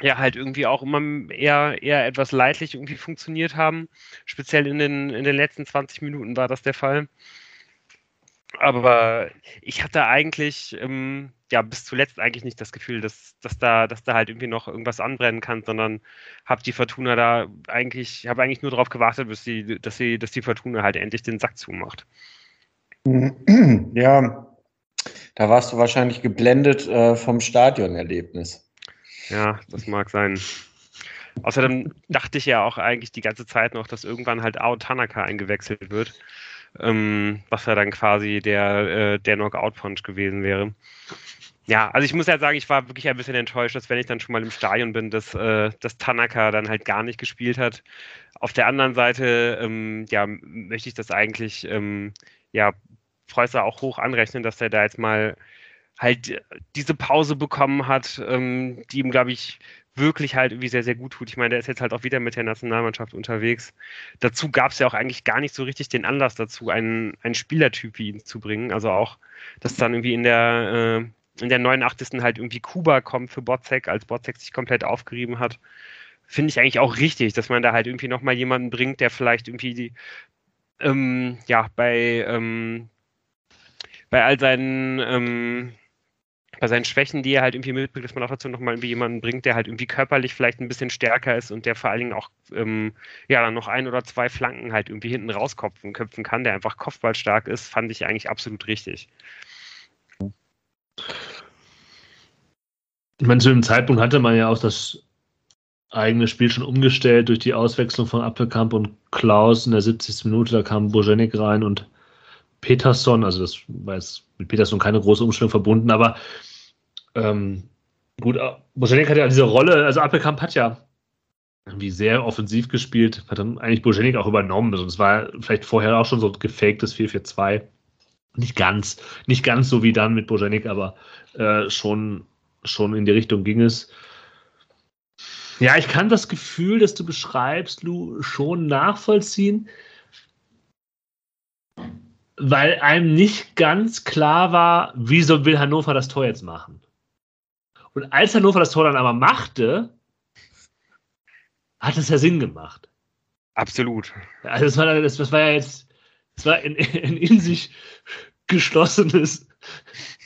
ja halt irgendwie auch immer eher, eher etwas leidlich irgendwie funktioniert haben. Speziell in den, in den letzten 20 Minuten war das der Fall. Aber ich hatte eigentlich, ähm, ja, bis zuletzt eigentlich nicht das Gefühl, dass, dass, da, dass da halt irgendwie noch irgendwas anbrennen kann, sondern habe die Fortuna da eigentlich, habe eigentlich nur darauf gewartet, bis sie, dass, sie, dass die Fortuna halt endlich den Sack zumacht. [clears throat] Ja, da warst du wahrscheinlich geblendet äh, vom Stadionerlebnis. Ja, das mag sein. Außerdem dachte ich ja auch eigentlich die ganze Zeit noch, dass irgendwann halt Ao Tanaka eingewechselt wird, ähm, was ja dann quasi der, äh, der Knockout-Punch gewesen wäre. Ja, also ich muss ja sagen, ich war wirklich ein bisschen enttäuscht, dass wenn ich dann schon mal im Stadion bin, dass, äh, dass Tanaka dann halt gar nicht gespielt hat. Auf der anderen Seite, ähm, ja, möchte ich das eigentlich, ähm, ja, Preußer auch hoch anrechnen, dass er da jetzt mal halt diese Pause bekommen hat, ähm, die ihm, glaube ich, wirklich halt irgendwie sehr, sehr gut tut. Ich meine, der ist jetzt halt auch wieder mit der Nationalmannschaft unterwegs. Dazu gab es ja auch eigentlich gar nicht so richtig den Anlass dazu, einen, einen Spielertyp wie ihn zu bringen. Also auch, dass dann irgendwie in der, äh, in der 89. halt irgendwie Kuba kommt für Botzek, als Botzek sich komplett aufgerieben hat. Finde ich eigentlich auch richtig, dass man da halt irgendwie nochmal jemanden bringt, der vielleicht irgendwie die, ähm, ja, bei, ähm, bei all seinen, ähm, bei seinen Schwächen, die er halt irgendwie mitbringt, dass man auch dazu nochmal irgendwie jemanden bringt, der halt irgendwie körperlich vielleicht ein bisschen stärker ist und der vor allen Dingen auch ähm, ja dann noch ein oder zwei Flanken halt irgendwie hinten rauskopfen köpfen kann, der einfach kopfballstark ist, fand ich eigentlich absolut richtig. Ich meine, zu dem Zeitpunkt hatte man ja auch das eigene Spiel schon umgestellt durch die Auswechslung von Appelkamp und Klaus in der 70. Minute. Da kam Bojenik rein und Peterson, also das war jetzt mit Peterson keine große Umstellung verbunden, aber ähm, gut, äh, Bojanik hat ja diese Rolle, also Appelkamp hat ja irgendwie sehr offensiv gespielt, hat dann eigentlich Bojanik auch übernommen. Also es war vielleicht vorher auch schon so ein gefaktes 4-4-2. Nicht ganz, nicht ganz so wie dann mit Bojanik, aber äh, schon, schon in die Richtung ging es. Ja, ich kann das Gefühl, das du beschreibst, Lu, schon nachvollziehen weil einem nicht ganz klar war, wieso will Hannover das Tor jetzt machen. Und als Hannover das Tor dann aber machte, hat es ja Sinn gemacht. Absolut. Also das war, das, das war ja jetzt, das war ein, [laughs] ein in sich geschlossenes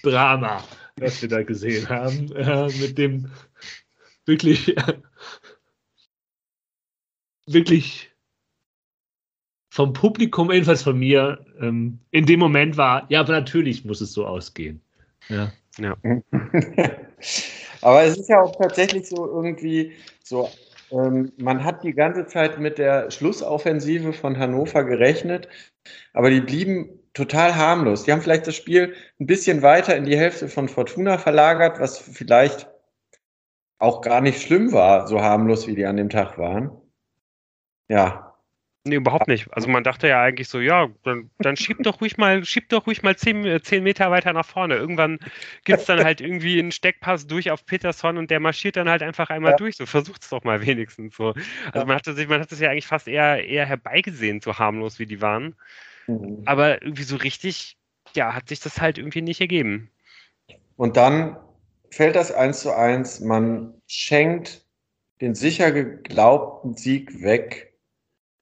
Drama, das wir da gesehen haben, äh, mit dem wirklich, äh, [laughs] wirklich vom Publikum, jedenfalls von mir, ähm, in dem Moment war, ja, aber natürlich muss es so ausgehen. Ja. ja. [laughs] aber es ist ja auch tatsächlich so irgendwie so, ähm, man hat die ganze Zeit mit der Schlussoffensive von Hannover gerechnet, aber die blieben total harmlos. Die haben vielleicht das Spiel ein bisschen weiter in die Hälfte von Fortuna verlagert, was vielleicht auch gar nicht schlimm war, so harmlos wie die an dem Tag waren. Ja, Nee, überhaupt nicht. Also man dachte ja eigentlich so, ja, dann, dann schiebt doch ruhig mal, schiebt doch ruhig mal zehn, äh, zehn Meter weiter nach vorne. Irgendwann gibt es dann halt irgendwie einen Steckpass durch auf Peterson und der marschiert dann halt einfach einmal ja. durch. So versucht es doch mal wenigstens so. Also man hatte sich, man hat das ja eigentlich fast eher, eher herbeigesehen, so harmlos wie die waren. Mhm. Aber irgendwie so richtig, ja, hat sich das halt irgendwie nicht ergeben. Und dann fällt das eins zu eins, man schenkt den sicher geglaubten Sieg weg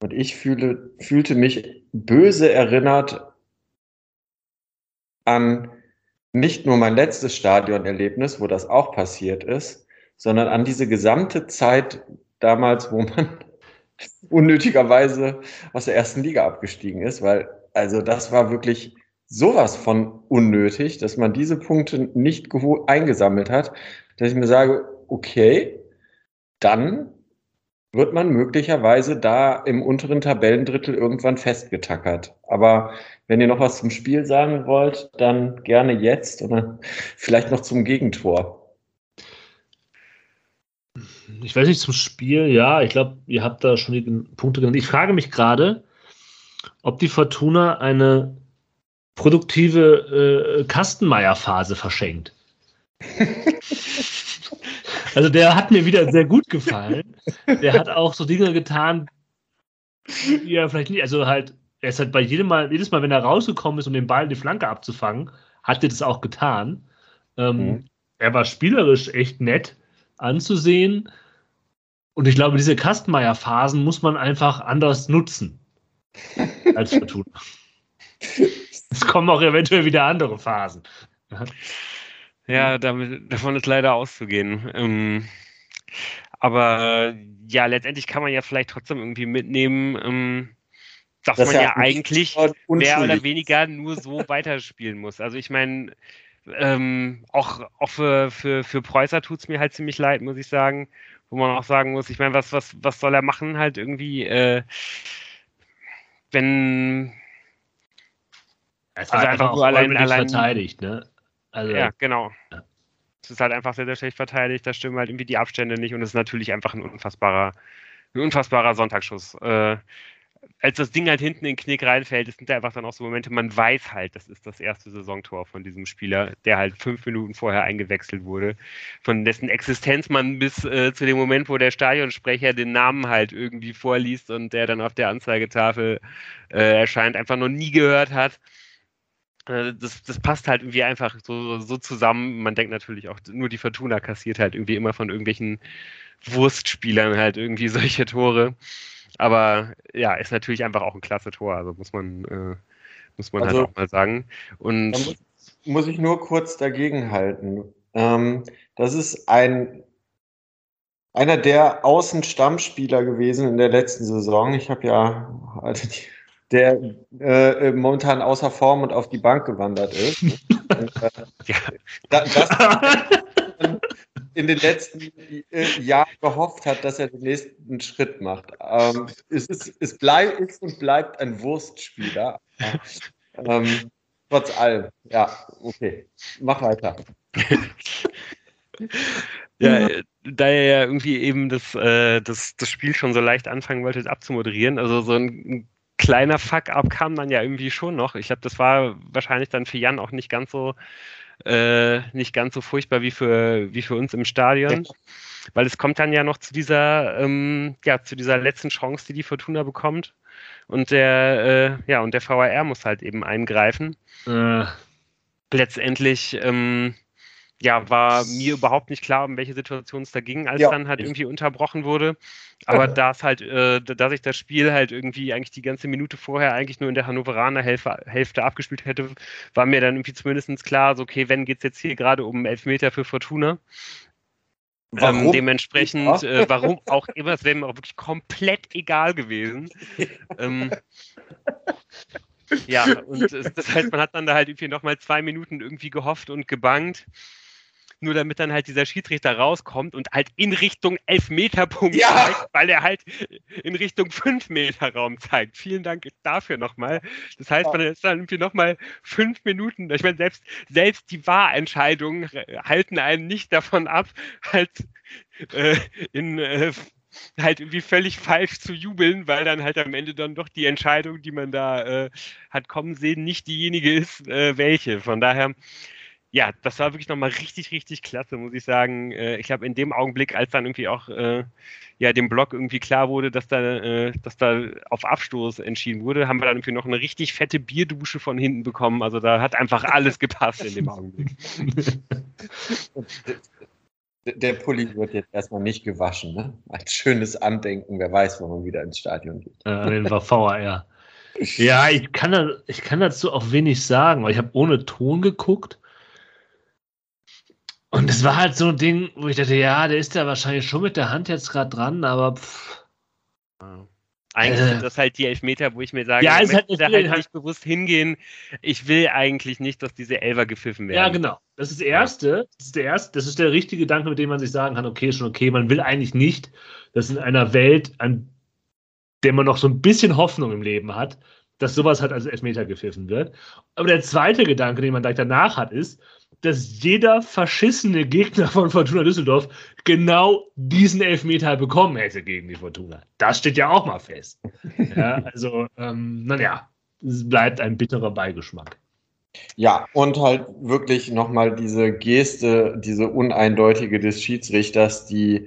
und ich fühle, fühlte mich böse erinnert an nicht nur mein letztes Stadionerlebnis, wo das auch passiert ist, sondern an diese gesamte Zeit damals, wo man [laughs] unnötigerweise aus der ersten Liga abgestiegen ist, weil also das war wirklich sowas von unnötig, dass man diese Punkte nicht eingesammelt hat, dass ich mir sage, okay, dann wird man möglicherweise da im unteren Tabellendrittel irgendwann festgetackert. Aber wenn ihr noch was zum Spiel sagen wollt, dann gerne jetzt oder [laughs] vielleicht noch zum Gegentor. Ich weiß nicht, zum Spiel, ja, ich glaube, ihr habt da schon die Punkte genannt. Ich frage mich gerade, ob die Fortuna eine produktive äh, Kastenmeier-Phase verschenkt. [laughs] Also der hat mir wieder sehr gut gefallen. Der hat auch so Dinge getan, die er vielleicht nicht, also halt, er ist halt bei jedem Mal, jedes Mal, wenn er rausgekommen ist, um den Ball in die Flanke abzufangen, hat er das auch getan. Ähm, mhm. Er war spielerisch echt nett anzusehen. Und ich glaube, diese Kastenmeier-Phasen muss man einfach anders nutzen als Fortuna. [laughs] es kommen auch eventuell wieder andere Phasen. Ja, mhm. damit, davon ist leider auszugehen. Ähm, aber ja, letztendlich kann man ja vielleicht trotzdem irgendwie mitnehmen, ähm, dass das man ja, eigentlich mehr oder weniger nur so [laughs] weiterspielen muss. Also ich meine, ähm, auch, auch für, für, für Preußer tut es mir halt ziemlich leid, muss ich sagen. Wo man auch sagen muss, ich meine, was, was, was soll er machen? Halt irgendwie, äh, wenn. Also einfach nur allein, allein verteidigt, ne? Also, ja, genau. Ja. Es ist halt einfach sehr, sehr schlecht verteidigt. Da stimmen halt irgendwie die Abstände nicht und es ist natürlich einfach ein unfassbarer, ein unfassbarer Sonntagsschuss. Äh, als das Ding halt hinten in den Knick reinfällt, das sind da einfach dann auch so Momente, man weiß halt, das ist das erste Saisontor von diesem Spieler, der halt fünf Minuten vorher eingewechselt wurde, von dessen Existenz man bis äh, zu dem Moment, wo der Stadionsprecher den Namen halt irgendwie vorliest und der dann auf der Anzeigetafel äh, erscheint, einfach noch nie gehört hat. Äh, das, das passt halt irgendwie einfach so, so zusammen. Man denkt natürlich auch, nur die Fortuna kassiert halt irgendwie immer von irgendwelchen Wurstspielern halt irgendwie [laughs] solche Tore. Aber ja, ist natürlich einfach auch ein klasse Tor, also muss man, äh, muss man halt also, halt auch mal sagen. Und muss, muss, ich nur kurz dagegen halten. Ähm, das ist ein einer der Außenstammspieler gewesen in der letzten Saison. Ich habe ja [laughs] also die der äh, äh, momentan außer Form und auf die Bank gewandert ist. und, [laughs] äh, ja. das [laughs] in den letzten äh, Jahren gehofft hat, dass er den nächsten Schritt macht. Ähm, es, ist, es bleibt ist und bleibt ein Wurstspieler. [laughs] Ähm, trotz allem. Ja, okay. Mach weiter. Ja, da er ja irgendwie eben das, äh, das, das Spiel schon so leicht anfangen wollte abzumoderieren, also so ein kleiner Fuck-up kam dann ja irgendwie schon noch. Ich glaube, das war wahrscheinlich dann für Jan auch nicht ganz so äh, nicht ganz so furchtbar wie für wie für uns im Stadion, ja. weil es kommt dann ja noch zu dieser ähm, ja zu dieser letzten Chance, die die Fortuna bekommt und der äh, ja und der VAR muss halt eben eingreifen. Äh. Letztendlich ähm, ja, war mir überhaupt nicht klar, um welche Situation es da ging, als ja. dann halt irgendwie unterbrochen wurde. Aber ja. da es halt, äh, da sich das Spiel halt irgendwie eigentlich die ganze Minute vorher eigentlich nur in der Hannoveraner Hälfte, Hälfte abgespielt hätte, war mir dann irgendwie zumindest klar, so, okay, wenn geht es jetzt hier gerade um Elfmeter für Fortuna. Ähm, dementsprechend, äh, warum auch immer, es wäre mir auch wirklich komplett egal gewesen. ähm, ja, und das heißt, man hat dann da halt irgendwie nochmal zwei Minuten irgendwie gehofft und gebangt nur damit dann halt dieser Schiedsrichter rauskommt und halt in Richtung Elfmeterpunkt ja. zeigt, weil er halt in Richtung 5-Meter-Raum zeigt. Vielen Dank dafür nochmal. Das heißt, man ist dann irgendwie nochmal fünf Minuten, ich meine, selbst, selbst die Wahrentscheidungen halten einen nicht davon ab, halt äh, in äh, halt irgendwie völlig falsch zu jubeln, weil dann halt am Ende dann doch die Entscheidung, die man da äh, hat kommen sehen, nicht diejenige ist, äh, welche. Von daher, ja, das war wirklich nochmal richtig, richtig klasse, muss ich sagen. Äh, ich habe in dem Augenblick, als dann irgendwie auch äh, ja, dem Block irgendwie klar wurde, dass da, äh, dass da auf Abstoß entschieden wurde, haben wir dann irgendwie noch eine richtig fette Bierdusche von hinten bekommen. Also da hat einfach alles gepasst in dem Augenblick. [laughs] Der Pulli wird jetzt erstmal nicht gewaschen, ne? Als schönes Andenken, wer weiß, wann man wieder ins Stadion geht. Ja, den war VAR. [laughs] Ja, ich kann, da, ich kann dazu auch wenig sagen, weil ich habe ohne Ton geguckt. Und es war halt so ein Ding, wo ich dachte, ja, der ist da wahrscheinlich schon mit der Hand jetzt gerade dran, aber pff. Eigentlich äh, sind das halt die Elfmeter, wo ich mir sage, ja, ich halt möchte halt nicht bewusst hingehen. Ich will eigentlich nicht, dass diese Elfer gepfiffen werden. Ja, genau. Das ist das Erste. Das ist der erste. Das ist der richtige Gedanke, mit dem man sich sagen kann, okay, schon okay. Man will eigentlich nicht, dass in einer Welt, an der man noch so ein bisschen Hoffnung im Leben hat, dass sowas halt als Elfmeter gepfiffen wird. Aber der zweite Gedanke, den man gleich danach hat, ist, dass jeder verschissene Gegner von Fortuna Düsseldorf genau diesen Elfmeter bekommen hätte gegen die Fortuna. Das steht ja auch mal fest. Ja, [laughs] also, ähm, naja, es bleibt ein bitterer Beigeschmack. Ja, und halt wirklich nochmal diese Geste, diese uneindeutige des Schiedsrichters, die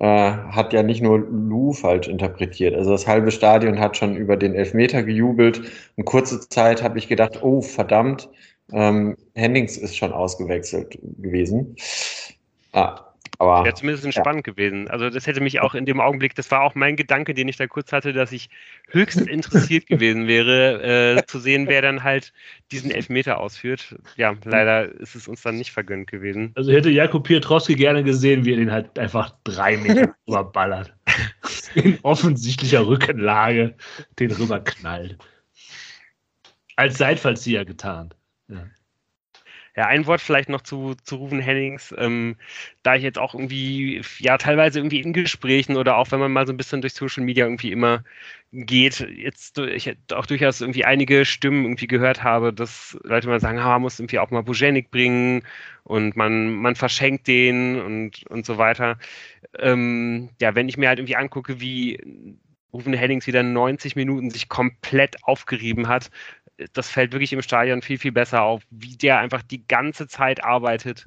äh, hat ja nicht nur Lou falsch interpretiert. Also das halbe Stadion hat schon über den Elfmeter gejubelt. Und kurze Zeit habe ich gedacht, oh verdammt, ähm, Hennings ist schon ausgewechselt gewesen. Ah, aber, Wäre zumindest entspannt ja. gewesen. Also das hätte mich auch in dem Augenblick, das war auch mein Gedanke, den ich da kurz hatte, dass ich höchst interessiert gewesen wäre, äh, zu sehen, wer dann halt diesen Elfmeter ausführt. Ja, leider ist es uns dann nicht vergönnt gewesen. Also hätte Jakub Pietrowski gerne gesehen, wie er den halt einfach drei Meter [laughs] überballert. In offensichtlicher Rückenlage den rüberknallt. Als Seitfallzieher getarnt. Ja. Ein Wort vielleicht noch zu, zu Rufen Hennings. Ähm, da ich jetzt auch irgendwie, ja, teilweise irgendwie in Gesprächen oder auch wenn man mal so ein bisschen durch Social Media irgendwie immer geht, jetzt ich auch durchaus irgendwie einige Stimmen irgendwie gehört habe, dass Leute mal sagen, ah, man muss irgendwie auch mal Bujenik bringen und man, man verschenkt den und, und so weiter. Ähm, ja, wenn ich mir halt irgendwie angucke, wie Rufen Hennings wieder 90 Minuten sich komplett aufgerieben hat, das fällt wirklich im Stadion viel, viel besser auf, wie der einfach die ganze Zeit arbeitet.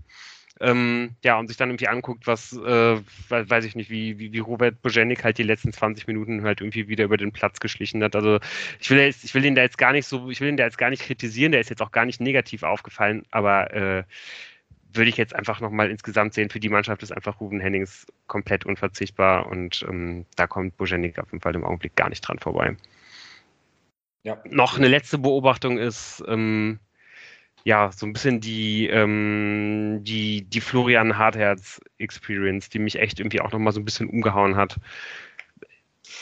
Ähm, ja, und sich dann irgendwie anguckt, was, äh, weiß ich nicht, wie, wie, wie Robert Bojenik halt die letzten 20 Minuten halt irgendwie wieder über den Platz geschlichen hat. Also ich will, jetzt, ich will ihn da jetzt gar nicht so, ich will ihn da jetzt gar nicht kritisieren, der ist jetzt auch gar nicht negativ aufgefallen, aber äh, würde ich jetzt einfach nochmal insgesamt sehen, für die Mannschaft ist einfach Ruben Hennings komplett unverzichtbar und ähm, da kommt Bojenik auf jeden Fall im Augenblick gar nicht dran vorbei. Ja. Noch eine letzte Beobachtung ist, ähm, ja, so ein bisschen die, ähm, die, die Florian Hartherz-Experience, die mich echt irgendwie auch nochmal so ein bisschen umgehauen hat.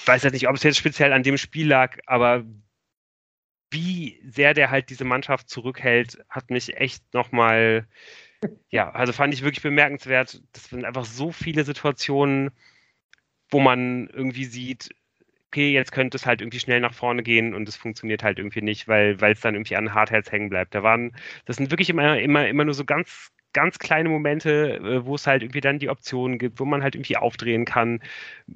Weiß jetzt nicht, ob es jetzt speziell an dem Spiel lag, aber wie sehr der halt diese Mannschaft zurückhält, hat mich echt nochmal, ja, also fand ich wirklich bemerkenswert. Das sind einfach so viele Situationen, wo man irgendwie sieht, okay, jetzt könnte es halt irgendwie schnell nach vorne gehen und es funktioniert halt irgendwie nicht, weil es dann irgendwie an Hartherz hängen bleibt. Da waren, das sind wirklich immer, immer, immer nur so ganz, ganz kleine Momente, äh, wo es halt irgendwie dann die Optionen gibt, wo man halt irgendwie aufdrehen kann.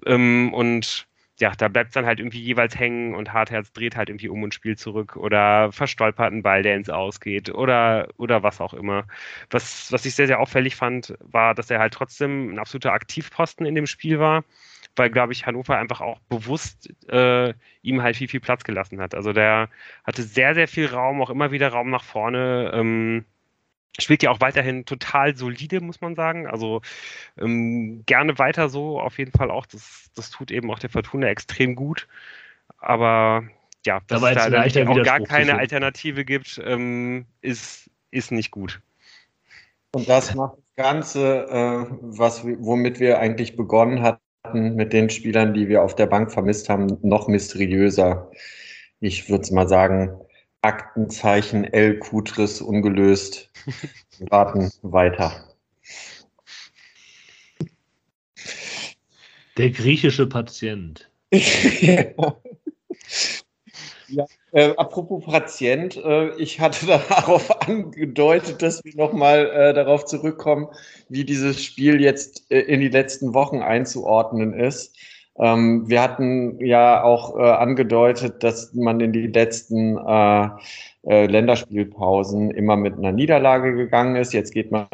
Ähm, und ja, da bleibt es dann halt irgendwie jeweils hängen und Hartherz dreht halt irgendwie um und spielt zurück oder verstolpert einen Ball, der ins Ausgeht oder, oder was auch immer. Was, was ich sehr, sehr auffällig fand, war, dass er halt trotzdem ein absoluter Aktivposten in dem Spiel war weil, glaube ich, Hannover einfach auch bewusst äh, ihm halt viel, viel Platz gelassen hat. Also der hatte sehr, sehr viel Raum, auch immer wieder Raum nach vorne. Ähm, spielt ja auch weiterhin total solide, muss man sagen. Also ähm, gerne weiter so, auf jeden Fall auch. Das, das tut eben auch der Fortuna extrem gut. Aber ja, dass es da auch gar keine Alternative gibt, ähm, ist, ist nicht gut. Und das macht das Ganze, äh, was, womit wir eigentlich begonnen hatten, mit den Spielern, die wir auf der Bank vermisst haben, noch mysteriöser. Ich würde mal sagen, Aktenzeichen L. Kutris ungelöst. Wir warten weiter. Der griechische Patient. ja. [laughs] [laughs] Äh, apropos Patient, äh, ich hatte [laughs] darauf angedeutet, dass wir nochmal äh, darauf zurückkommen, wie dieses Spiel jetzt äh, in die letzten Wochen einzuordnen ist. Ähm, wir hatten ja auch äh, angedeutet, dass man in die letzten äh, äh, Länderspielpausen immer mit einer Niederlage gegangen ist. Jetzt geht man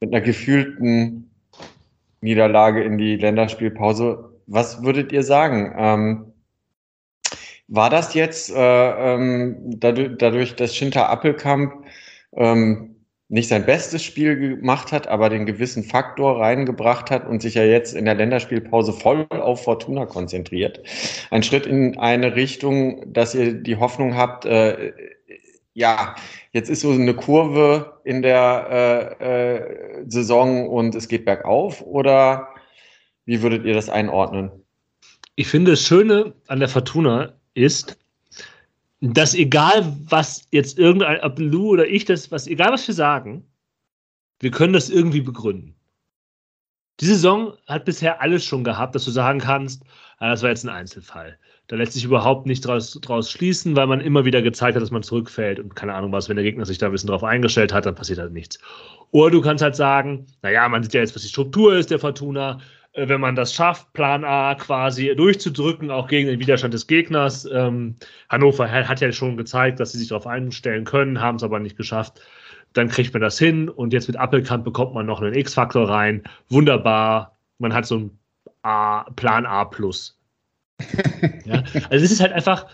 mit einer gefühlten Niederlage in die Länderspielpause. Was würdet ihr sagen? Ähm, war das jetzt äh, ähm, dadurch, dadurch, dass Schinter Appelkamp ähm, nicht sein bestes Spiel gemacht hat, aber den gewissen Faktor reingebracht hat und sich ja jetzt in der Länderspielpause voll auf Fortuna konzentriert. Ein Schritt in eine Richtung, dass ihr die Hoffnung habt, äh, ja, jetzt ist so eine Kurve in der äh, äh, Saison und es geht bergauf oder wie würdet ihr das einordnen? Ich finde, das Schöne an der Fortuna ist, dass egal was jetzt irgendein, ob Lou oder ich das, was, egal was wir sagen, wir können das irgendwie begründen. Die Saison hat bisher alles schon gehabt, dass du sagen kannst, ja, das war jetzt ein Einzelfall. Da lässt sich überhaupt nicht draus, draus schließen, weil man immer wieder gezeigt hat, dass man zurückfällt und keine Ahnung was, wenn der Gegner sich da ein bisschen drauf eingestellt hat, dann passiert halt nichts. Oder du kannst halt sagen, naja, man sieht ja jetzt, was die Struktur ist der Fortuna. Äh, wenn man das schafft, Plan A quasi durchzudrücken, auch gegen den Widerstand des Gegners. Ähm, Hannover hat ja schon gezeigt, dass sie sich darauf einstellen können, haben es aber nicht geschafft. Dann kriegt man das hin und jetzt mit Appelkamp bekommt man noch einen X-Faktor rein. Wunderbar. Man hat so ein A, Plan A plus. [laughs] ja? Also es ist halt einfach,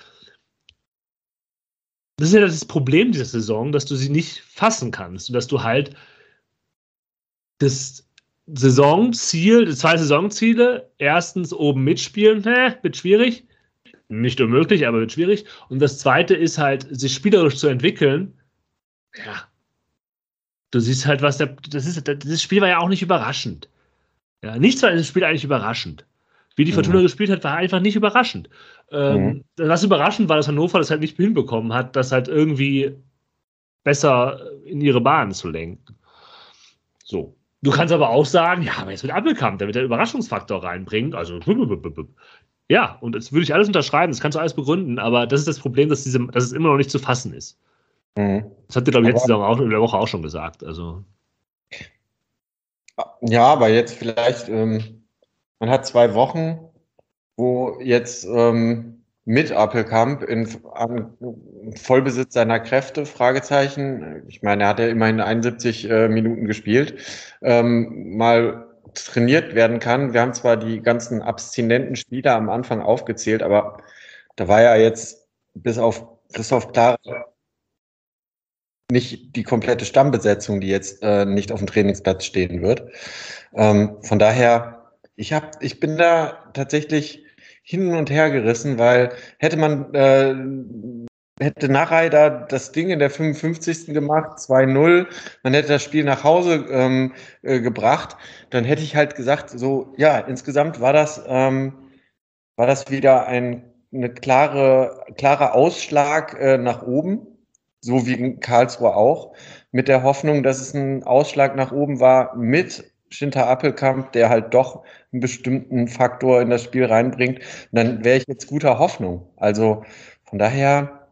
das ist ja das Problem dieser Saison, dass du sie nicht fassen kannst und dass du halt das Saisonziel, zwei Saisonziele. Erstens oben mitspielen, hä, wird schwierig. Nicht unmöglich, aber wird schwierig. Und das zweite ist halt, sich spielerisch zu entwickeln. Ja. Du siehst halt, was der. Das, ist, das Spiel war ja auch nicht überraschend. Ja, nichts war in dem Spiel eigentlich überraschend. Wie die Fortuna mhm. gespielt hat, war einfach nicht überraschend. Ähm, mhm. Was überraschend war, dass Hannover das halt nicht hinbekommen hat, das halt irgendwie besser in ihre Bahn zu lenken. So. Du kannst aber auch sagen, ja, aber jetzt mit Appelkamp, wird der Überraschungsfaktor reinbringen. Also, ja, und das würde ich alles unterschreiben, das kannst du alles begründen, aber das ist das Problem, dass, diese, dass es immer noch nicht zu fassen ist. Mhm. Das habt ihr, glaube ich, letzte Woche auch, in der Woche auch schon gesagt. Also. Ja, aber jetzt vielleicht, ähm, man hat zwei Wochen, wo jetzt ähm, mit Appelkamp in, Vollbesitz seiner Kräfte, Fragezeichen. Ich meine, er hat ja immerhin 71 äh, Minuten gespielt, ähm, mal trainiert werden kann. Wir haben zwar die ganzen abstinenten Spieler am Anfang aufgezählt, aber da war ja jetzt bis auf Christoph Klar nicht die komplette Stammbesetzung, die jetzt äh, nicht auf dem Trainingsplatz stehen wird. Ähm, von daher, ich hab, ich bin da tatsächlich hin und her gerissen, weil hätte man äh, hätte Narei da das Ding in der 55. gemacht, 2-0, man hätte das Spiel nach Hause ähm, äh, gebracht, dann hätte ich halt gesagt, so, ja, insgesamt war das, ähm, war das wieder ein eine klare, klarer Ausschlag äh, nach oben, so wie in Karlsruhe auch, mit der Hoffnung, dass es ein Ausschlag nach oben war mit Schinter Appelkamp, der halt doch einen bestimmten Faktor in das Spiel reinbringt, dann wäre ich jetzt guter Hoffnung. Also von daher.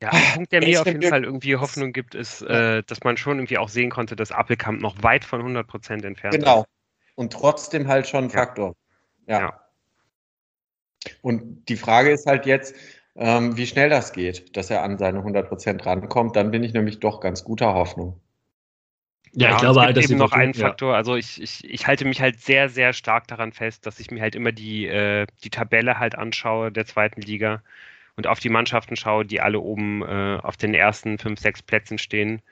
Ja, ein Punkt, der mir auf jeden Fall irgendwie Hoffnung gibt, ist, äh, dass man schon irgendwie auch sehen konnte, dass Appelkamp noch weit von 100 Prozent entfernt genau. ist. Genau. Und trotzdem halt schon ein Faktor. Ja. ja. Und die Frage ist halt jetzt, ähm, wie schnell das geht, dass er an seine 100 Prozent rankommt. Dann bin ich nämlich doch ganz guter Hoffnung. Ja, ja, ich glaube halt, dass eben noch einen Faktor. Ja. Also ich, ich, ich halte mich halt sehr, sehr stark daran fest, dass ich mir halt immer die, äh, die Tabelle halt anschaue der zweiten Liga und auf die Mannschaften schaue, die alle oben äh, auf den ersten fünf, sechs Plätzen stehen.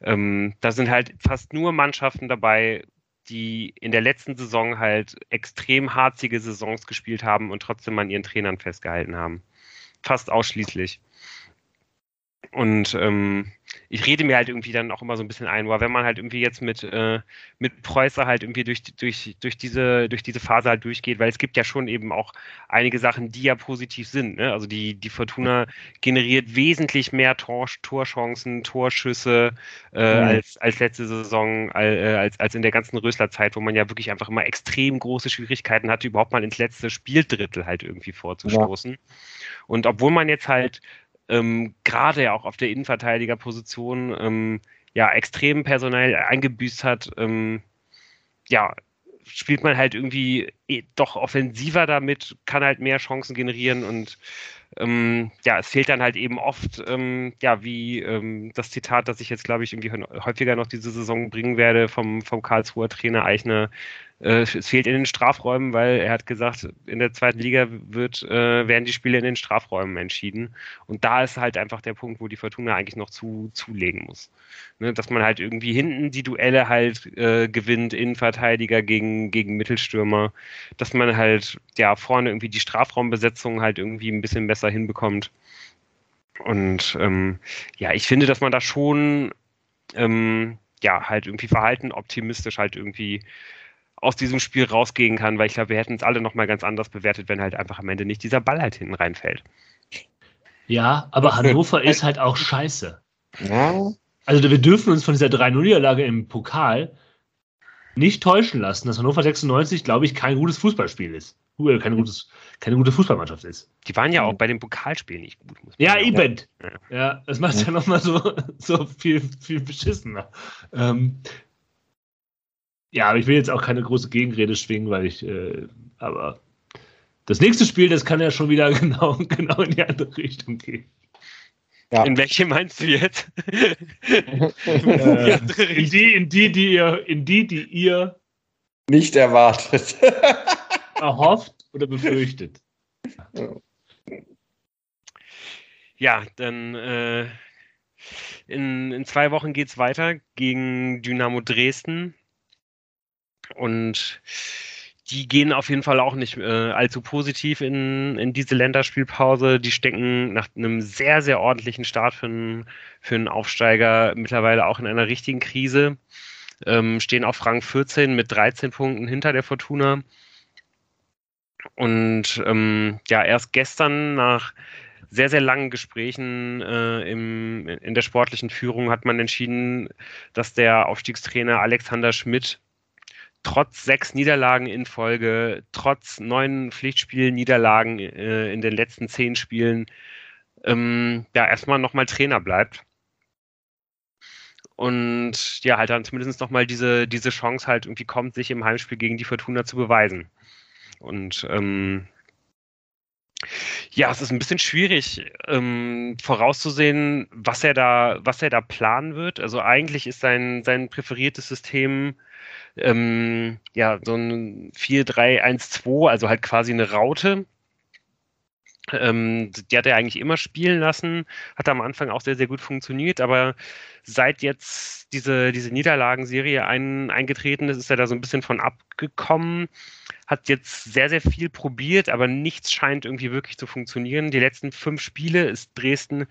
Ähm, da sind halt fast nur Mannschaften dabei, die in der letzten Saison halt extrem harzige Saisons gespielt haben und trotzdem an ihren Trainern festgehalten haben. Fast ausschließlich. Und ähm, ich rede mir halt irgendwie dann auch immer so ein bisschen ein, weil wenn man halt irgendwie jetzt mit, äh, mit Preußer halt irgendwie durch, durch, durch, diese, durch diese Phase halt durchgeht, weil es gibt ja schon eben auch einige Sachen, die ja positiv sind. Ne? Also die, die Fortuna generiert wesentlich mehr Tor, Torchancen, Torschüsse äh, mhm. als, als letzte Saison, äh, als, als in der ganzen Rösler-Zeit, wo man ja wirklich einfach immer extrem große Schwierigkeiten hatte, überhaupt mal ins letzte Spieldrittel halt irgendwie vorzustoßen. Ja. Und obwohl man jetzt halt ähm, gerade ja auch auf der Innenverteidigerposition ähm, ja extrem personell eingebüßt hat, ähm, ja, spielt man halt irgendwie eh doch offensiver damit, kann halt mehr Chancen generieren und ähm, ja, es fehlt dann halt eben oft, ähm, ja, wie ähm, das Zitat, das ich jetzt, glaube ich, irgendwie häufiger noch diese Saison bringen werde vom, vom Karlsruher Trainer Eichner, äh, es fehlt in den Strafräumen, weil er hat gesagt, in der zweiten Liga wird, äh, werden die Spiele in den Strafräumen entschieden. Und da ist halt einfach der Punkt, wo die Fortuna eigentlich noch zu, zulegen muss. Ne, dass man halt irgendwie hinten die Duelle halt äh, gewinnt, Innenverteidiger gegen, gegen Mittelstürmer, dass man halt ja vorne irgendwie die Strafraumbesetzung halt irgendwie ein bisschen besser hinbekommt. Und ähm, ja, ich finde, dass man da schon ähm, ja halt irgendwie verhalten optimistisch halt irgendwie aus diesem Spiel rausgehen kann, weil ich glaube, wir hätten es alle nochmal ganz anders bewertet, wenn halt einfach am Ende nicht dieser Ball halt hinten reinfällt. Ja, aber Hannover ist halt auch scheiße. Ja. Also wir dürfen uns von dieser 3-0-Niederlage im Pokal nicht täuschen lassen, dass Hannover 96, glaube ich, kein gutes Fußballspiel ist. Äh, keine, gutes, keine gute Fußballmannschaft ist. Die waren ja auch bei dem Pokalspiel nicht gut. ja, eben. Ja. ja, das macht es ja, ja nochmal so, so viel, viel beschissener. Ähm, ja, aber ich will jetzt auch keine große Gegenrede schwingen, weil ich, äh, aber das nächste Spiel, das kann ja schon wieder [laughs] genau, genau in die andere Richtung gehen. Ja. In welche meinst du jetzt? [laughs] äh, in, die, in die, die ihr, in die, die ihr nicht erwartet. [laughs] erhofft oder befürchtet. Ja, dann äh, in, in zwei Wochen geht es weiter gegen Dynamo Dresden. Und die gehen auf jeden Fall auch nicht äh, allzu positiv in, in diese Länderspielpause. Die stecken nach einem sehr, sehr ordentlichen Start für einen, für einen Aufsteiger mittlerweile auch in einer richtigen Krise. Ähm, stehen auf Rang 14 mit 13 Punkten hinter der Fortuna. Und ähm, ja, erst gestern nach sehr, sehr langen Gesprächen äh, im, in der sportlichen Führung hat man entschieden, dass der Aufstiegstrainer Alexander Schmidt trotz sechs Niederlagen in Folge, trotz neun Pflichtspielniederlagen äh, in den letzten zehn Spielen, ähm, ja, erstmal nochmal Trainer bleibt. Und ja, halt dann zumindest nochmal diese, diese Chance halt irgendwie kommt, sich im Heimspiel gegen die Fortuna zu beweisen. Und ähm, ja, es ist ein bisschen schwierig ähm, vorauszusehen, was er da, was er da planen wird. Also eigentlich ist sein, sein präferiertes System ähm, ja, so ein 4-3-1-2, also halt quasi eine Raute. Ähm, die hat er eigentlich immer spielen lassen, hat am Anfang auch sehr, sehr gut funktioniert, aber seit jetzt diese, diese Niederlagenserie ein, eingetreten ist, ist er da so ein bisschen von abgekommen, hat jetzt sehr, sehr viel probiert, aber nichts scheint irgendwie wirklich zu funktionieren. Die letzten fünf Spiele ist Dresden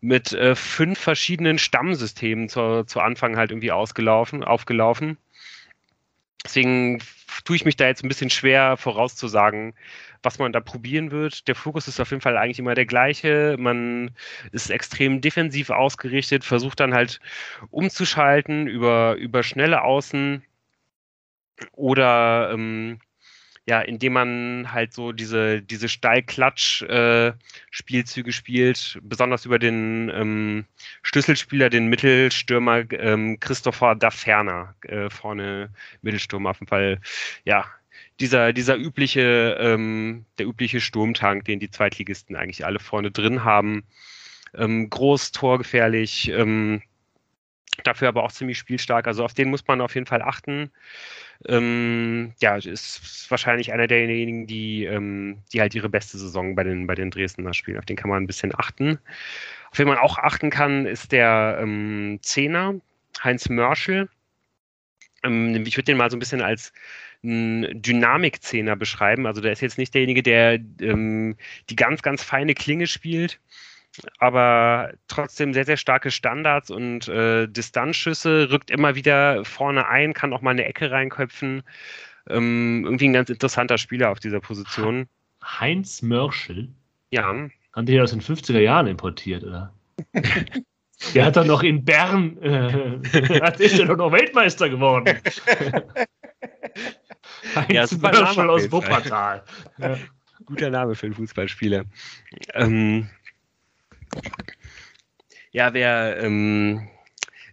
mit äh, fünf verschiedenen Stammsystemen zu, zu Anfang halt irgendwie ausgelaufen, aufgelaufen. Deswegen tue ich mich da jetzt ein bisschen schwer vorauszusagen, was man da probieren wird. Der Fokus ist auf jeden Fall eigentlich immer der gleiche. Man ist extrem defensiv ausgerichtet, versucht dann halt umzuschalten über, über schnelle Außen oder ähm, ja, indem man halt so diese, diese Steilklatsch-Spielzüge äh, spielt, besonders über den ähm, Schlüsselspieler, den Mittelstürmer ähm, Christopher Daferner, äh, vorne Mittelstürmer auf jeden Fall, ja, dieser, dieser übliche, ähm, der übliche Sturmtank, den die Zweitligisten eigentlich alle vorne drin haben. Ähm, groß, torgefährlich, ähm, dafür aber auch ziemlich spielstark. Also auf den muss man auf jeden Fall achten ähm, ja, ist wahrscheinlich einer derjenigen, die, ähm, die halt ihre beste Saison bei den, bei den Dresdner spielen. Auf den kann man ein bisschen achten. Auf den man auch achten kann, ist der ähm, Zehner, Heinz Mörschel. Ähm, ich würde den mal so ein bisschen als Dynamik-Zehner beschreiben. Also der ist jetzt nicht derjenige, der ähm, die ganz, ganz feine Klinge spielt, aber trotzdem sehr, sehr starke Standards und äh, Distanzschüsse, rückt immer wieder vorne ein, kann auch mal eine Ecke reinköpfen. Ähm, irgendwie ein ganz interessanter Spieler auf dieser Position. Heinz Mörschel? Ja. Haben die aus den 50er Jahren importiert, oder? [laughs] Der hat doch noch in Bern, äh, [laughs] ist ja doch noch Weltmeister geworden. [laughs] Heinz ja, Mörschel aus Wuppertal. Ja. Guter Name für einen Fußballspieler. Ähm, ja, wer, ähm,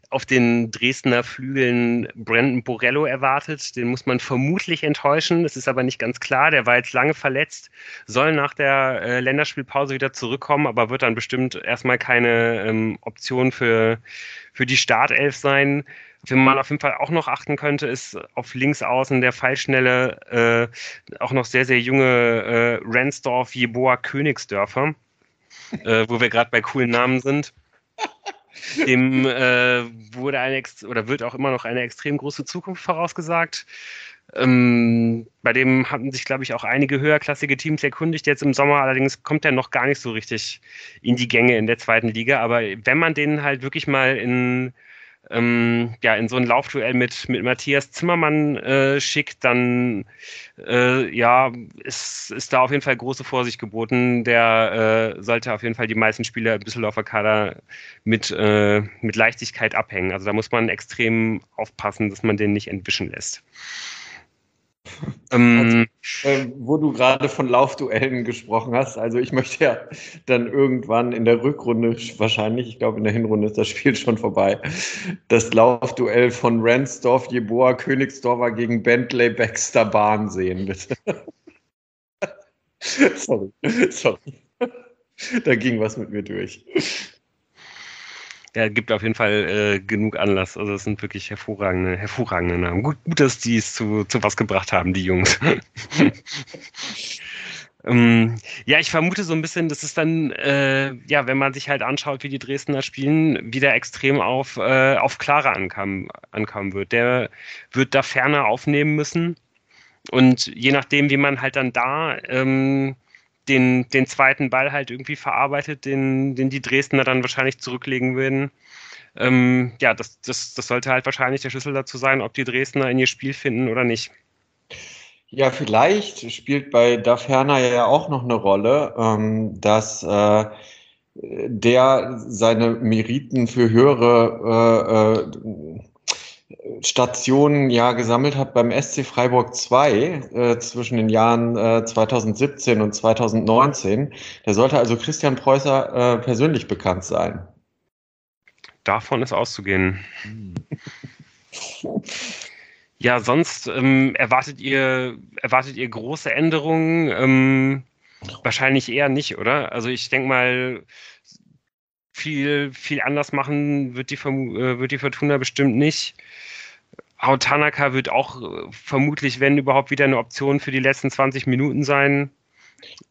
auf den Dresdner Flügeln Brandon Borello erwartet. Den muss man vermutlich enttäuschen. Es ist aber nicht ganz klar. Der war jetzt lange verletzt, soll nach der äh, Länderspielpause wieder zurückkommen, aber wird dann bestimmt erstmal keine ähm, Option für, für die Startelf sein. Wenn man auf jeden Fall auch noch achten könnte, ist auf links außen der Fallschnelle, äh, auch noch sehr, sehr junge äh, Ransdorf Jeboa Königsdörfer, äh, wo wir gerade bei coolen Namen sind. Dem äh, wurde eine oder wird auch immer noch eine extrem große Zukunft vorausgesagt. Ähm, bei dem hatten sich, glaube ich, auch einige höherklassige Teams erkundigt jetzt im Sommer. Allerdings kommt er noch gar nicht so richtig in die Gänge in der zweiten Liga. Aber wenn man den halt wirklich mal in ähm, ja, in so ein Laufduell mit, mit Matthias Zimmermann äh, schickt, dann äh, ja, ist, ist da auf jeden Fall große Vorsicht geboten. Der äh, sollte auf jeden Fall die meisten Spieler im Düsseldorfer Kader mit, äh, mit Leichtigkeit abhängen. Also da muss man extrem aufpassen, dass man den nicht entwischen lässt. [laughs] Ähm, also, äh, wo du gerade von Laufduellen gesprochen hast, also ich möchte ja dann irgendwann in der Rückrunde, wahrscheinlich, ich glaube in der Hinrunde ist das Spiel schon vorbei, das Laufduell von Ransdorf, Jeboa, Königsdorfer gegen Bentley Baxter Bahn sehen, bitte. [laughs] sorry, sorry. Da ging was mit mir durch ja, gibt auf jeden Fall äh, genug Anlass. Also es sind wirklich hervorragende, hervorragende Namen. Gut, gut, dass die es zu, zu was gebracht haben, die Jungs. [laughs] ähm, ja, ich vermute so ein bisschen, dass es dann, äh, ja, wenn man sich halt anschaut, wie die Dresdner spielen, wieder extrem auf, äh, auf Clara ankam, ankommen wird. Der wird da ferner aufnehmen müssen. Und je nachdem, wie man halt dann da ähm, den, den zweiten Ball halt irgendwie verarbeitet, den, den die Dresdner dann wahrscheinlich zurücklegen würden. Ähm, ja, das, das, das sollte halt wahrscheinlich der Schlüssel dazu sein, ob die Dresdner in ihr Spiel finden oder nicht. Ja, vielleicht spielt bei Daferner ja auch noch eine Rolle, ähm, dass äh, der seine Meriten für höhere äh, äh, Stationen ja gesammelt hat beim SC Freiburg 2 äh, zwischen den Jahren äh, 2017 und 2019. Der sollte also Christian Preußer äh, persönlich bekannt sein. Davon ist auszugehen. [laughs] ja, sonst ähm, erwartet ihr erwartet ihr große Änderungen? Ähm, wahrscheinlich eher nicht, oder? Also ich denke mal, viel, viel anders machen wird die, äh, wird die Fortuna bestimmt nicht. Tanaka wird auch äh, vermutlich, wenn überhaupt, wieder eine Option für die letzten 20 Minuten sein.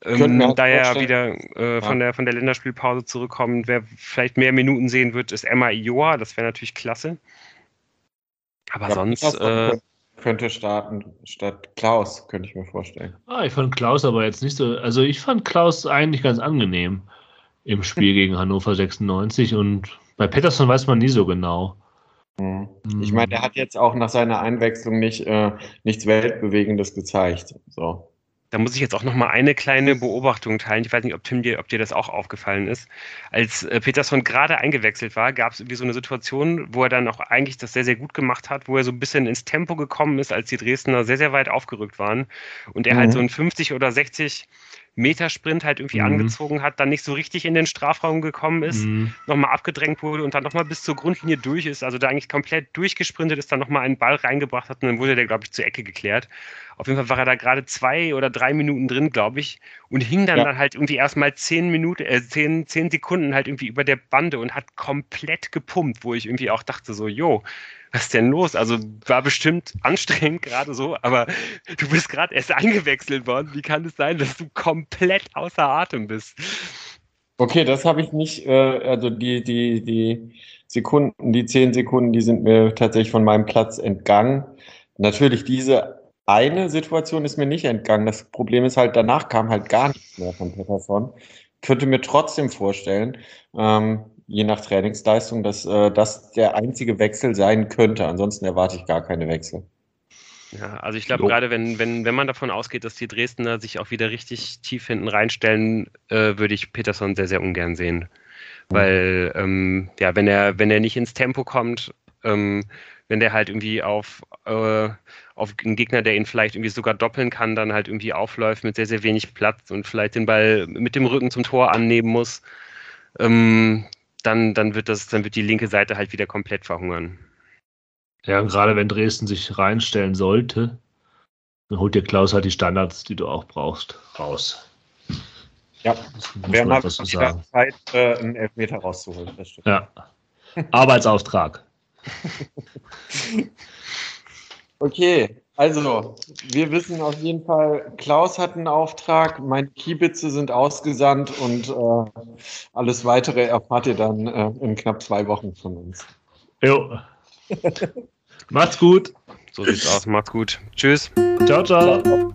Ähm, da er wieder äh, von, ja. der, von der Länderspielpause zurückkommt, wer vielleicht mehr Minuten sehen wird, ist Emma Ioa. Das wäre natürlich klasse. Aber ja, sonst. Äh, könnte starten statt Klaus, könnte ich mir vorstellen. Ah, ich fand Klaus aber jetzt nicht so. Also, ich fand Klaus eigentlich ganz angenehm im Spiel [laughs] gegen Hannover 96 und bei Pettersson weiß man nie so genau. Mhm. Ich meine, er hat jetzt auch nach seiner Einwechslung nicht, äh, nichts Weltbewegendes gezeigt. So. Da muss ich jetzt auch noch mal eine kleine Beobachtung teilen. Ich weiß nicht, ob Tim dir, ob dir das auch aufgefallen ist. Als äh, Peterson gerade eingewechselt war, gab es irgendwie so eine Situation, wo er dann auch eigentlich das sehr, sehr gut gemacht hat, wo er so ein bisschen ins Tempo gekommen ist, als die Dresdner sehr, sehr weit aufgerückt waren und er halt mhm. halt so ein 50 oder 60 Metersprint halt irgendwie mhm. angezogen hat, dann nicht so richtig in den Strafraum gekommen ist, mhm. nochmal abgedrängt wurde und dann nochmal bis zur Grundlinie durch ist, also da eigentlich komplett durchgesprintet ist, dann nochmal einen Ball reingebracht hat und dann wurde der, glaube ich, zur Ecke geklärt. Auf jeden Fall war er da gerade zwei oder drei Minuten drin, glaube ich, und hing dann, ja. dann halt irgendwie erstmal zehn Minuten, äh, zehn, zehn Sekunden halt irgendwie über der Bande und hat komplett gepumpt, wo ich irgendwie auch dachte so, jo, was ist denn los? Also war bestimmt anstrengend gerade so, aber du bist gerade erst eingewechselt worden. Wie kann es sein, dass du komplett außer Atem bist? Okay, das habe ich nicht, äh, also die, die, die Sekunden, die zehn Sekunden, die sind mir tatsächlich von meinem Platz entgangen. Natürlich, diese eine Situation ist mir nicht entgangen. Das Problem ist halt, danach kam halt gar nichts mehr von Peterson. Könnte mir trotzdem vorstellen, ähm, je nach Trainingsleistung, dass äh, das der einzige Wechsel sein könnte. Ansonsten erwarte ich gar keine Wechsel. Ja, also ich glaube, so. gerade wenn, wenn, wenn man davon ausgeht, dass die Dresdner sich auch wieder richtig tief hinten reinstellen, äh, würde ich Peterson sehr, sehr ungern sehen. Weil, ähm, ja, wenn er, wenn er nicht ins Tempo kommt, ähm, wenn der halt irgendwie auf, äh, auf einen Gegner, der ihn vielleicht irgendwie sogar doppeln kann, dann halt irgendwie aufläuft mit sehr, sehr wenig Platz und vielleicht den Ball mit dem Rücken zum Tor annehmen muss, ähm, dann, dann wird das, dann wird die linke Seite halt wieder komplett verhungern. Ja, und gerade wenn Dresden sich reinstellen sollte, dann holt dir Klaus halt die Standards, die du auch brauchst, raus. Ja, Das muss wir haben sagen. Zeit, äh, einen Elfmeter rauszuholen. Das stimmt. Ja. Arbeitsauftrag. [laughs] Okay, also wir wissen auf jeden Fall, Klaus hat einen Auftrag, meine Kiebitze sind ausgesandt und äh, alles weitere erfahrt ihr dann äh, in knapp zwei Wochen von uns. Jo. [laughs] Macht's gut. So sieht's aus. Macht's gut. Tschüss. Ciao, ciao.